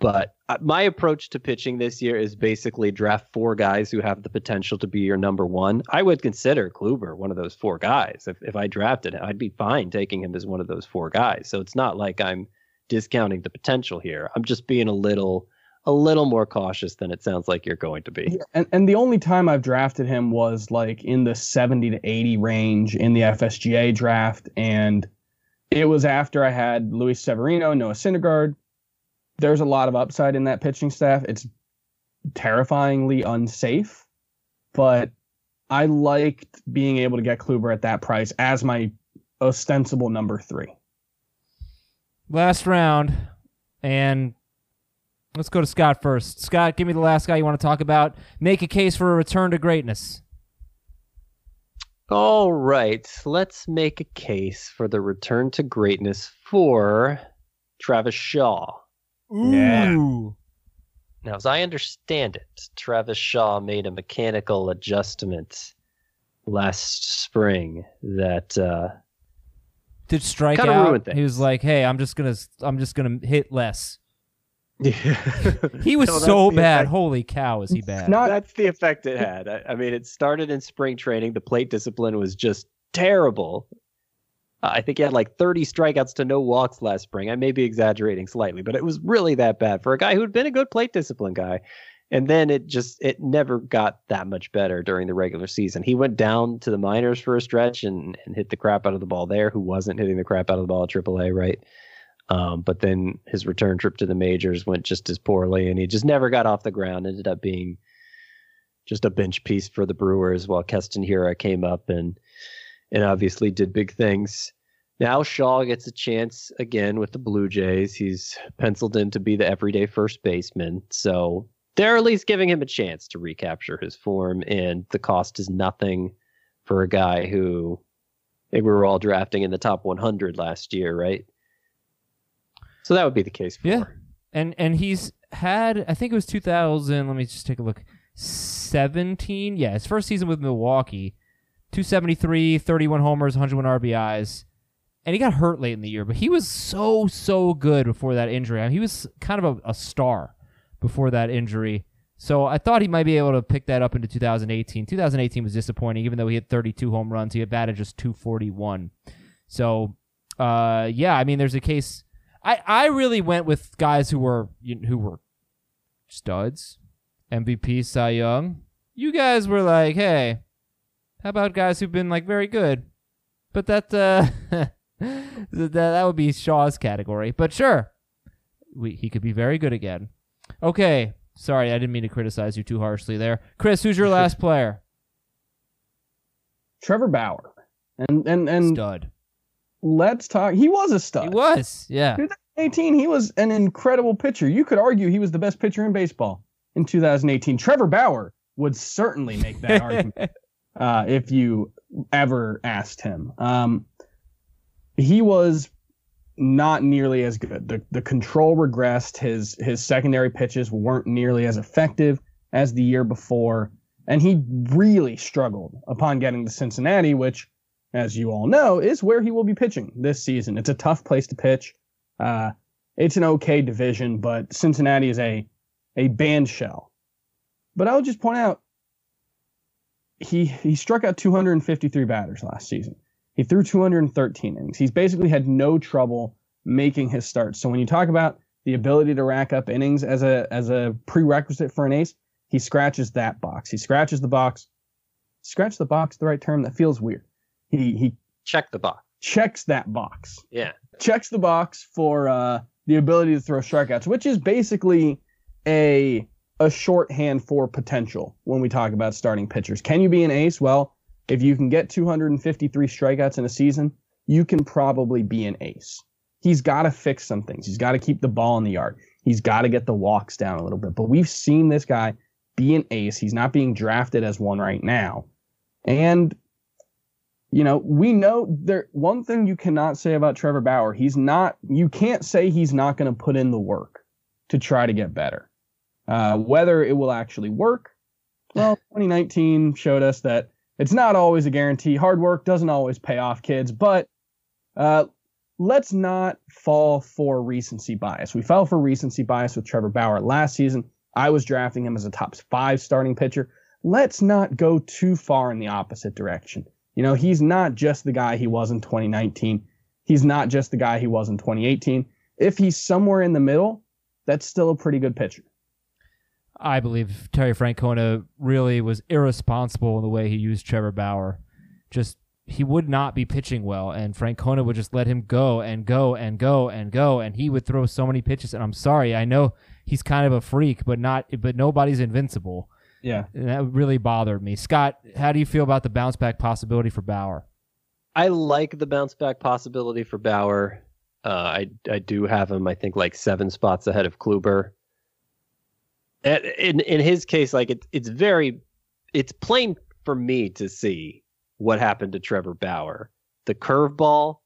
But uh, my approach to pitching this year is basically draft four guys who have the potential to be your number one. I would consider Kluber one of those four guys. If, if I drafted him, I'd be fine taking him as one of those four guys. So it's not like I'm discounting the potential here. I'm just being a little a little more cautious than it sounds like you're going to be. And and the only time I've drafted him was like in the 70 to 80 range in the FSGA draft and it was after I had Luis Severino, Noah Syndergaard. There's a lot of upside in that pitching staff. It's terrifyingly unsafe, but I liked being able to get Kluber at that price as my ostensible number 3. Last round and Let's go to Scott first. Scott, give me the last guy you want to talk about. Make a case for a return to greatness. All right, let's make a case for the return to greatness for Travis Shaw. Ooh. Yeah. Now, as I understand it, Travis Shaw made a mechanical adjustment last spring that uh, did strike out. He was like, "Hey, I'm just gonna, I'm just gonna hit less." Yeah. he was no, so bad. Effect. Holy cow, is he bad? Not, that's the effect it had. I, I, mean, it started in spring training. The plate discipline was just terrible. Uh, I think he had like 30 strikeouts to no walks last spring. I may be exaggerating slightly, but it was really that bad for a guy who had been a good plate discipline guy. And then it just it never got that much better during the regular season. He went down to the minors for a stretch and, and hit the crap out of the ball there, who wasn't hitting the crap out of the ball at AAA, right? Um, but then his return trip to the majors went just as poorly, and he just never got off the ground. Ended up being just a bench piece for the Brewers while Keston Hiura came up and and obviously did big things. Now Shaw gets a chance again with the Blue Jays. He's penciled in to be the everyday first baseman, so they're at least giving him a chance to recapture his form, and the cost is nothing for a guy who I think we were all drafting in the top 100 last year, right? So that would be the case. For. Yeah, and and he's had I think it was 2000. Let me just take a look. 17. Yeah, his first season with Milwaukee, 273, 31 homers, 101 RBIs. And he got hurt late in the year, but he was so, so good before that injury. I mean, he was kind of a, a star before that injury. So I thought he might be able to pick that up into 2018. 2018 was disappointing, even though he had 32 home runs. He had batted just 241. So, uh, yeah, I mean, there's a case I I really went with guys who were who were studs, MVP, Cy Young. You guys were like, hey, how about guys who've been like very good? But that uh, that that would be Shaw's category. But sure, we, he could be very good again. Okay, Sorry, I didn't mean to criticize you too harshly there. Chris, who's your last player? Trevor Bauer. And and and Stud. let's talk. He was a stud. He was. Yeah. 2018, he was an incredible pitcher. You could argue he was the best pitcher in baseball in 2018. Trevor Bauer would certainly make that argument uh, if you ever asked him. Um, he was not nearly as good. The the control regressed. His his secondary pitches weren't nearly as effective as the year before, and he really struggled upon getting to Cincinnati, which, as you all know, is where he will be pitching this season. It's a tough place to pitch. Uh, it's an okay division, but Cincinnati is a a band shell. But I'll just point out he he struck out 253 batters last season. He threw 213 innings. He's basically had no trouble making his starts. So when you talk about the ability to rack up innings as a as a prerequisite for an ace, he scratches that box. He scratches the box. Scratch the box, the right term. That feels weird. He he Check the box. checks that box Yeah. checks the box for uh, the ability to throw strikeouts, which is basically a a shorthand for potential when we talk about starting pitchers. Can you be an ace? Well, if you can get 253 strikeouts in a season, you can probably be an ace. He's got to fix some things. He's got to keep the ball in the yard. He's got to get the walks down a little bit. But we've seen this guy be an ace. He's not being drafted as one right now. And you know, we know there one thing you cannot say about Trevor Bauer, he's not you can't say he's not going to put in the work to try to get better. Uh, whether it will actually work, well, 2019 showed us that it's not always a guarantee. Hard work doesn't always pay off, kids, but uh, let's not fall for recency bias. We fell for recency bias with Trevor Bauer last season. I was drafting him as a top five starting pitcher. Let's not go too far in the opposite direction. You know, he's not just the guy he was in 2019. He's not just the guy he was in 2018. If he's somewhere in the middle, that's still a pretty good pitcher. I believe Terry Francona really was irresponsible in the way he used Trevor Bauer. Just he would not be pitching well, and Francona would just let him go and go and go and go, and he would throw so many pitches. And I'm sorry, I know he's kind of a freak, but not, but nobody's invincible. Yeah. And that really bothered me. Scott, how do you feel about the bounce back possibility for Bauer? I like the bounce back possibility for Bauer. Uh, I I do have him. I think like seven spots ahead of Kluber. In in his case, like it's it's very, it's plain for me to see what happened to Trevor Bauer. The curveball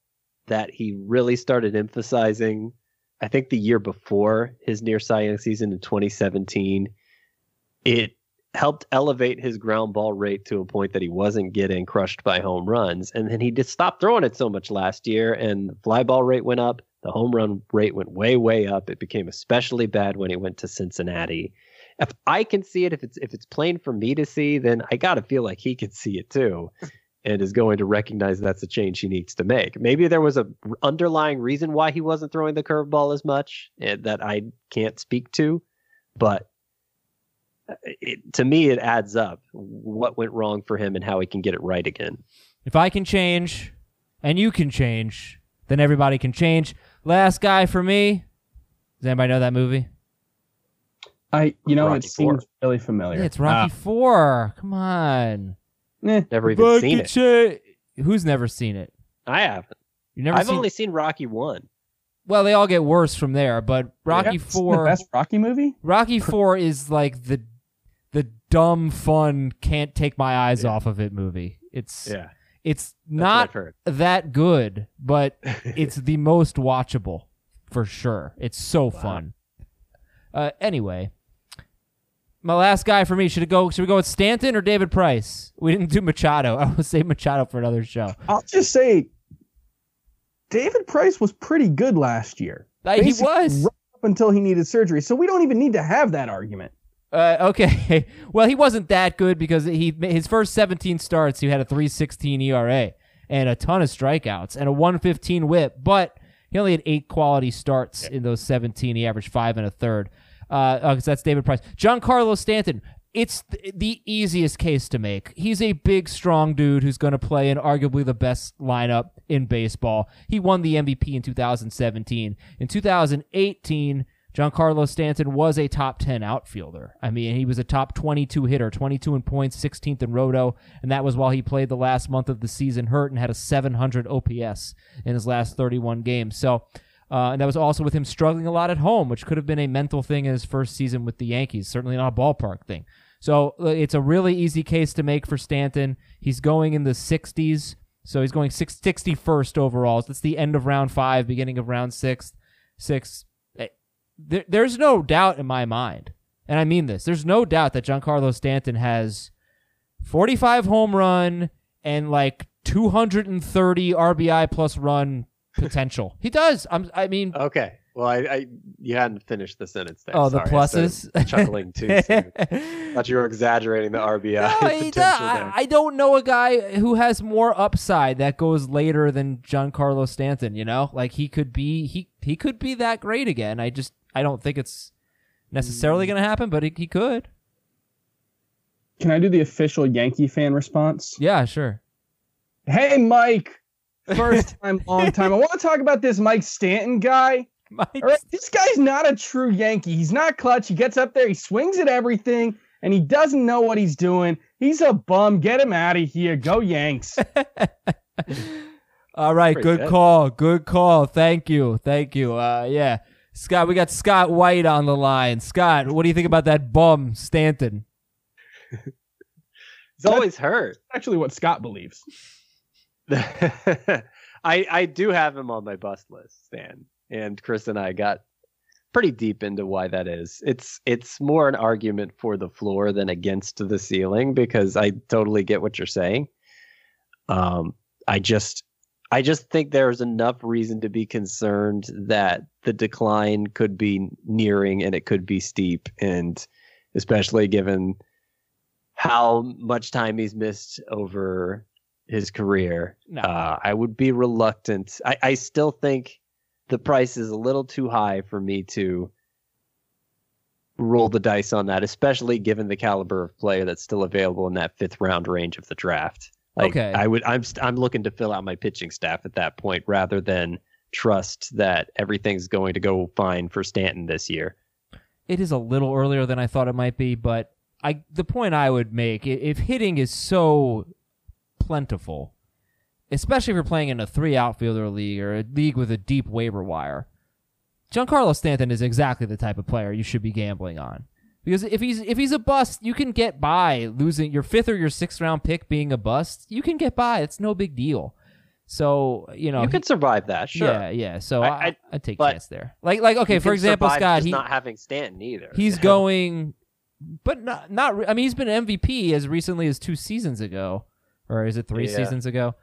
that he really started emphasizing, I think the year before his near Cy Young season in 2017, it helped elevate his ground ball rate to a point that he wasn't getting crushed by home runs. And then he just stopped throwing it so much last year, and the fly ball rate went up. The home run rate went way, way up. It became especially bad when he went to Cincinnati. If I can see it, if it's if it's plain for me to see, then I gotta feel like he can see it too, and is going to recognize that's a change he needs to make. Maybe there was a underlying reason why he wasn't throwing the curveball as much eh, that I can't speak to, but it, to me, it adds up what went wrong for him and how he can get it right again. If I can change and you can change, then everybody can change. Last guy for me. Does anybody know that movie? I, you know, Rocky it seems Four. really familiar. Yeah, it's Rocky Four. Come on. Ah, eh, Never even seen it. Cha- Who's never seen it? I haven't. You never I've seen only seen Rocky one. Well, they all get worse from there, but Rocky it's the 4 best Rocky movie. Rocky 4 is like the the dumb fun can't take my eyes off of it movie. It's Yeah, it's not that good, but it's the most watchable for sure. It's so fun. Uh, anyway, my last guy for me should it go? Should we go with Stanton or David Price? We didn't do Machado. I would say Machado for another show. I'll just say, David Price was pretty good last year. Uh, he was. right up until he needed surgery. So we don't even need to have that argument. Uh, okay. Well, he wasn't that good because he his first 17 starts, he had a 3.16 ERA and a ton of strikeouts and a 115 WHIP, but he only had eight quality starts in those 17. He averaged five and a third. Uh, oh, that's David Price. Giancarlo Stanton. It's th- the easiest case to make. He's a big, strong dude who's going to play in arguably the best lineup in baseball. He won the MVP in 2017. In 2018, Giancarlo Stanton was a top 10 outfielder. I mean, he was a top 22 hitter, 22 in points, 16th in roto, and that was while he played the last month of the season hurt and had a 700 OPS in his last 31 games. So, uh, and that was also with him struggling a lot at home, which could have been a mental thing in his first season with the Yankees, certainly not a ballpark thing. So uh, it's a really easy case to make for Stanton. He's going in the 60s, so he's going 61st overall. So that's the end of round five, beginning of round six. Six. Eh, There, there's no doubt in my mind, and I mean this. There's no doubt that Giancarlo Stanton has 45 home run and like 230 RBI plus run potential. he does. I'm. I mean, Okay. Well, I, I you hadn't finished the sentence there. oh, the Sorry, I started pluses. chuckling too. soon. Thought you were exaggerating the RBI No, he potential does. there. I, I don't know a guy who has more upside that goes later than Giancarlo Stanton. You know, like he could be he he could be that great again. I just I don't think it's necessarily mm. going to happen, but he, he could. Can I do the official Yankee fan response? Yeah, sure. Hey, Mike. First time, long time. I want to talk about this Mike Stanton guy. Mike, All right, this guy's not a true Yankee. He's not clutch. He gets up there, he swings at everything, and he doesn't know what he's doing. He's a bum. Get him out of here. Go Yanks. All right, Pretty good good. call. Good call. Thank you. Thank you. Uh, yeah, Scott, we got Scott White on the line. Scott, what do you think about that bum Stanton? He's always hurt. Actually, what Scott believes. I I do have him on my bust list, Stan. And Chris and I got pretty deep into why that is. It's it's more an argument for the floor than against the ceiling because I totally get what you're saying. Um I just I just think there's enough reason to be concerned that the decline could be nearing and it could be steep and especially given how much time he's missed over his career. No. Uh, I would be reluctant. I, I still think the price is a little too high for me to roll the dice on that, especially given the caliber of player that's still available in that fifth round range of the draft. Like, Okay. I would. I'm. st- I'm looking to fill out my pitching staff at that point rather than trust that everything's going to go fine for Stanton this year. it is a little earlier than I thought it might be, but I the point I would make if hitting is so plentiful, especially if you're playing in a three outfielder league or a league with a deep waiver wire, Giancarlo Stanton is exactly the type of player you should be gambling on. Because if he's if he's a bust, you can get by losing your fifth or your sixth round pick being a bust. You can get by. It's no big deal. So you know, you could survive that, sure. yeah, yeah. So I- I, I- take chance there. Like like okay, for example, Scott, just he not having Stanton either. He's going, but not not. I mean, he's been MVP as recently as two seasons ago, or is it three Yeah. seasons ago?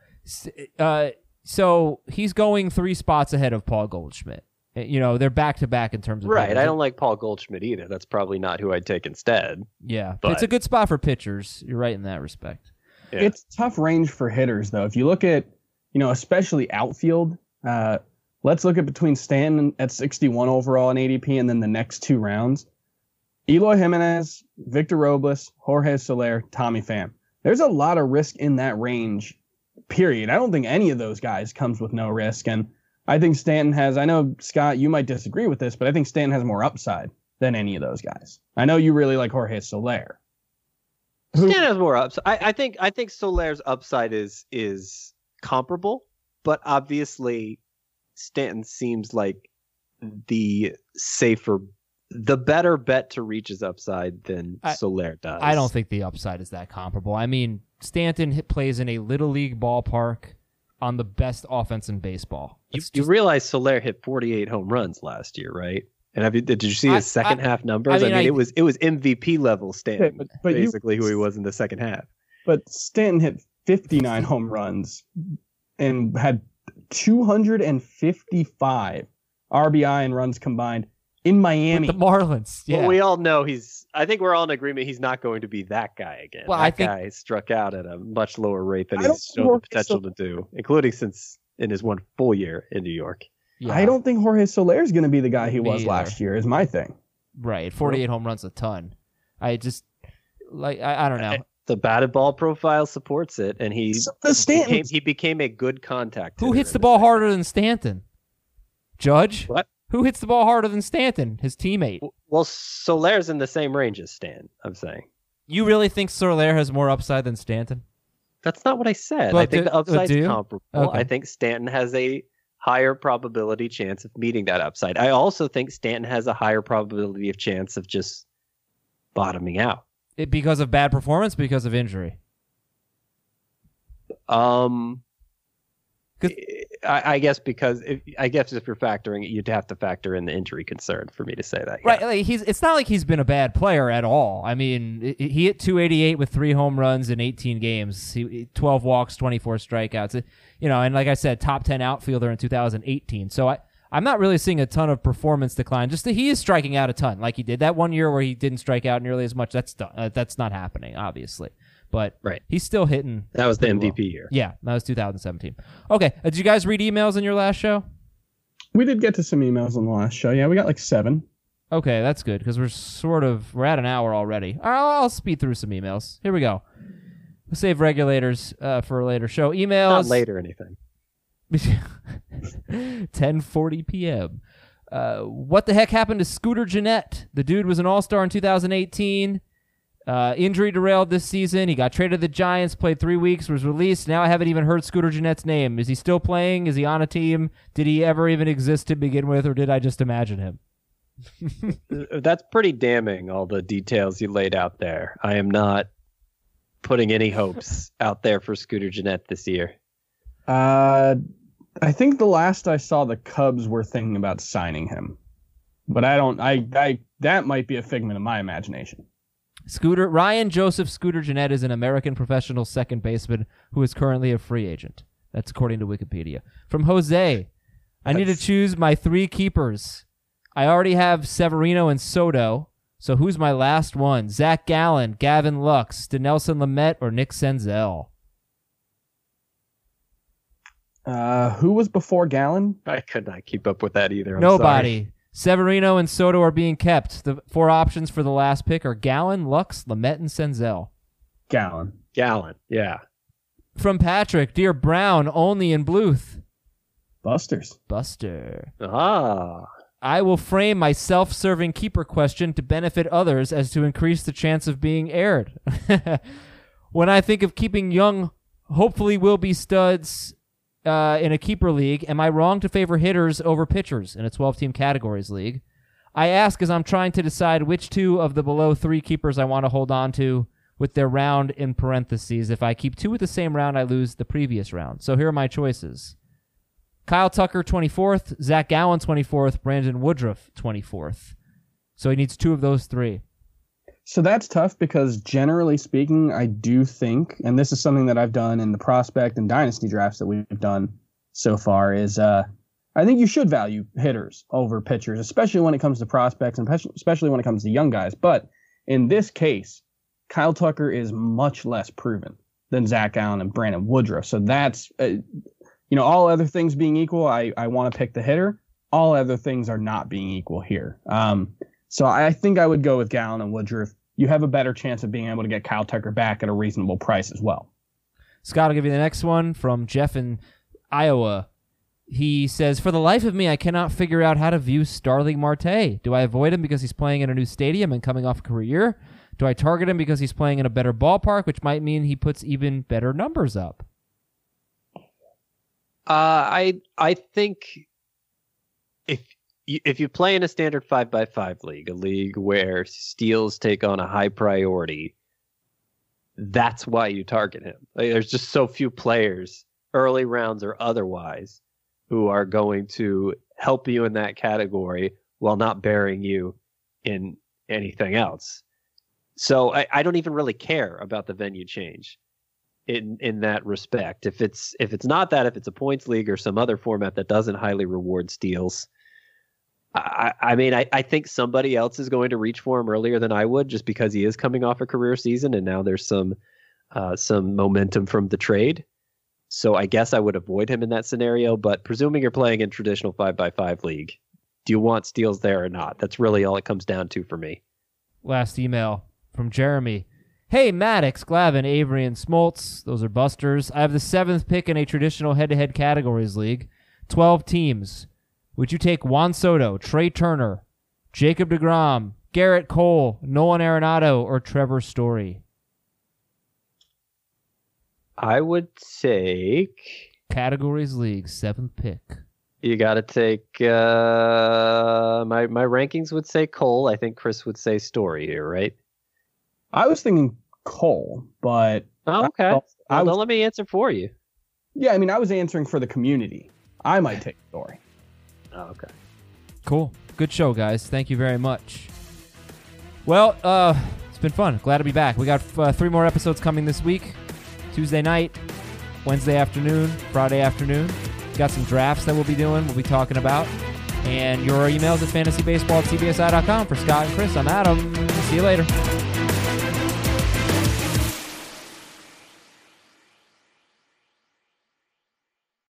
Uh, so he's going three spots ahead of Paul Goldschmidt. Uh, You know, they're back to back in terms of Right. hitters. I don't like Paul Goldschmidt either. That's probably not who I'd take instead. Yeah, but it's a good spot for pitchers. You're right in that respect. Yeah. It's tough range for hitters, though. If you look at, you know, especially outfield, uh, let's look at between Stanton at 61 overall in ADP and then the next two rounds. Eloy Jimenez, Victor Robles, Jorge Soler, Tommy Pham. There's a lot of risk in that range, period. I don't think any of those guys comes with no risk. And I think Stanton has, I know, Scott, you might disagree with this, but I think Stanton has more upside than any of those guys. I know you really like Jorge Soler. Who- Stan has more upside. I, I think I think Soler's upside is is comparable, but obviously Stanton seems like the safer, the better bet to reach his upside than I- Soler does. I don't think the upside is that comparable. I mean, Stanton hit, plays in a little league ballpark on the best offense in baseball. you, It's you realize Soler hit 48 home runs last year, right? And have you, did you see I- his second I- half numbers? I I mean, mean, I- it was it was MVP level Stanton, but- but you- basically who he was in the second half. but Stanton hit 59 home runs and had 255 RBI and runs combined in Miami. the Marlins. Yeah. Well, we all know he's. I think we're all in agreement he's not going to be that guy again. Well, that I think- guy struck out at a much lower rate than I he's shown the work potential to do, including since in his one full year in New York. yeah. I don't think Jorge Soler is going to be the guy he Me was either. last year. Is my thing. Right, forty-eight home runs a ton. I just like I, I don't know. The batted ball profile supports it, and he So the Stanton- became, he became a good contact. Who hitter hits the ball thing. harder than Stanton? Judge? What? Who hits the ball harder than Stanton, his teammate? Well, Soler's in the same range as Stan. I'm saying You really think Soler has more upside than Stanton? that's not what I said. But I think do- the upside's do you? comparable. Okay. I think Stanton has a higher probability chance of meeting that upside. I also think Stanton has a higher probability of chance of just bottoming out. It, because of bad performance, because of injury. Um, 'Cause- I, I guess because if, I guess if you're factoring it, you'd have to factor in the injury concern for me to say that. yeah. Right, like he's it's not like he's been a bad player at all. I mean, he hit 288 with 3 home runs in 18 games. He 12 walks, 24 strikeouts. You know, and like I said, top 10 outfielder in 2018. So I I'm not really seeing a ton of performance decline. Just that he is striking out a ton, like he did that one year where he didn't strike out nearly as much. That's done. Uh, that's not happening, obviously. But Right. he's still hitting. That was the pretty well. MVP year. Yeah, that was 2017. Okay, uh, did you guys read emails in your last show? We did get to some emails on the last show. Yeah, we got like seven. Okay, that's good because we're sort of we're at an hour already. I'll, I'll speed through some emails. Here we go. We'll save regulators uh, for a later show. Emails Not late or anything. 10:40 p.m. Uh, what the heck happened to Scooter Gennett? The dude was an All-Star in 2018. Uh, injury derailed this season. He got traded to the Giants, played three weeks, was released. Now I haven't even heard Scooter Gennett's name. Is he still playing? Is he on a team? Did he ever even exist to begin with, or did I just imagine him? That's pretty damning, all the details you laid out there. I am not putting any hopes out there for Scooter Gennett this year. Uh, I think the last I saw, the Cubs were thinking about signing him, but I don't. I, I that might be a figment of my imagination. Scooter Ryan Joseph Scooter Gennett is an American professional second baseman who is currently a free agent. That's according to Wikipedia. From Jose, I need to choose my three keepers. I already have Severino and Soto. So who's my last one? Zach Gallen, Gavin Lux, Dinelson Lamet, or Nick Senzel? Uh, who was before Gallen? I could not keep up with that either. I'm Nobody. sorry. Severino and Soto are being kept. The four options for the last pick are Gallen, Lux, Lamet, and Senzel. Gallon. Gallant. Yeah. From Patrick, dear Brown, only in Bluth. Busters. Buster. Ah. I will frame my self serving keeper question to benefit others as to increase the chance of being aired. when I think of keeping young, hopefully will be studs uh, in a keeper league, am I wrong to favor hitters over pitchers in a 12 team categories league? I ask as I'm trying to decide which two of the below three keepers I want to hold on to with their round in parentheses. If I keep two with the same round, I lose the previous round. So here are my choices. Kyle Tucker 24th, Zach Gallen 24th, Brandon Woodruff 24th. So he needs two of those three. So that's tough because generally speaking, I do think, and this is something that I've done in the prospect and dynasty drafts that we've done so far, is uh, I think you should value hitters over pitchers, especially when it comes to prospects and especially when it comes to young guys. But in this case, Kyle Tucker is much less proven than Zach Gallen and Brandon Woodruff. So that's, uh, you know, all other things being equal, I, I want to pick the hitter. All other things are not being equal here. Um, so I think I would go with Gallen and Woodruff. You have a better chance of being able to get Kyle Tucker back at a reasonable price as well. Scott I'll give you the next one from Jeff in Iowa. He says, For the life of me, I cannot figure out how to view Starling Marte. Do I avoid him because he's playing in a new stadium and coming off a career? Do I target him because he's playing in a better ballpark, which might mean he puts even better numbers up? Uh, I I think if you, if you play in a standard five by five league, a league where steals take on a high priority, that's why you target him. Like, there's just so few players, early rounds or otherwise, who are going to help you in that category while not bearing you in anything else. So I, I don't even really care about the venue change in in that respect. If it's if it's not that, if it's a points league or some other format that doesn't highly reward steals, I, I mean, I, I think somebody else is going to reach for him earlier than I would, just because he is coming off a career season and now there's some uh, some momentum from the trade. So I guess I would avoid him in that scenario. But presuming you're playing in traditional five by five league, do you want steals there or not? That's really all it comes down to for me. Last email from Jeremy. Hey, Maddox, Glavine, Avery, and Smoltz. Those are busters. I have the seventh pick in a traditional head to head categories league. 12 teams. Would you take Juan Soto, Trea Turner, Jacob DeGrom, Gerrit Cole, Nolan Arenado, or Trevor Story? I would take. Categories League, seventh pick. You got to take. Uh, my my rankings would say Cole. I think Chris would say Story here, right? I was thinking Cole, but Oh, okay. I Well, was- don't let me answer for you. yeah, I mean, I was answering for the community. I might take Story. Oh, okay. Cool. Good show, guys. Thank you very much. Well, uh, it's been fun. Glad to be back. We got uh, three more episodes coming this week Tuesday night, Wednesday afternoon, Friday afternoon. Got some drafts that we'll be doing, we'll be talking about. And your emails at fantasybaseball at. For Scott and Chris, I'm Adam. See you later.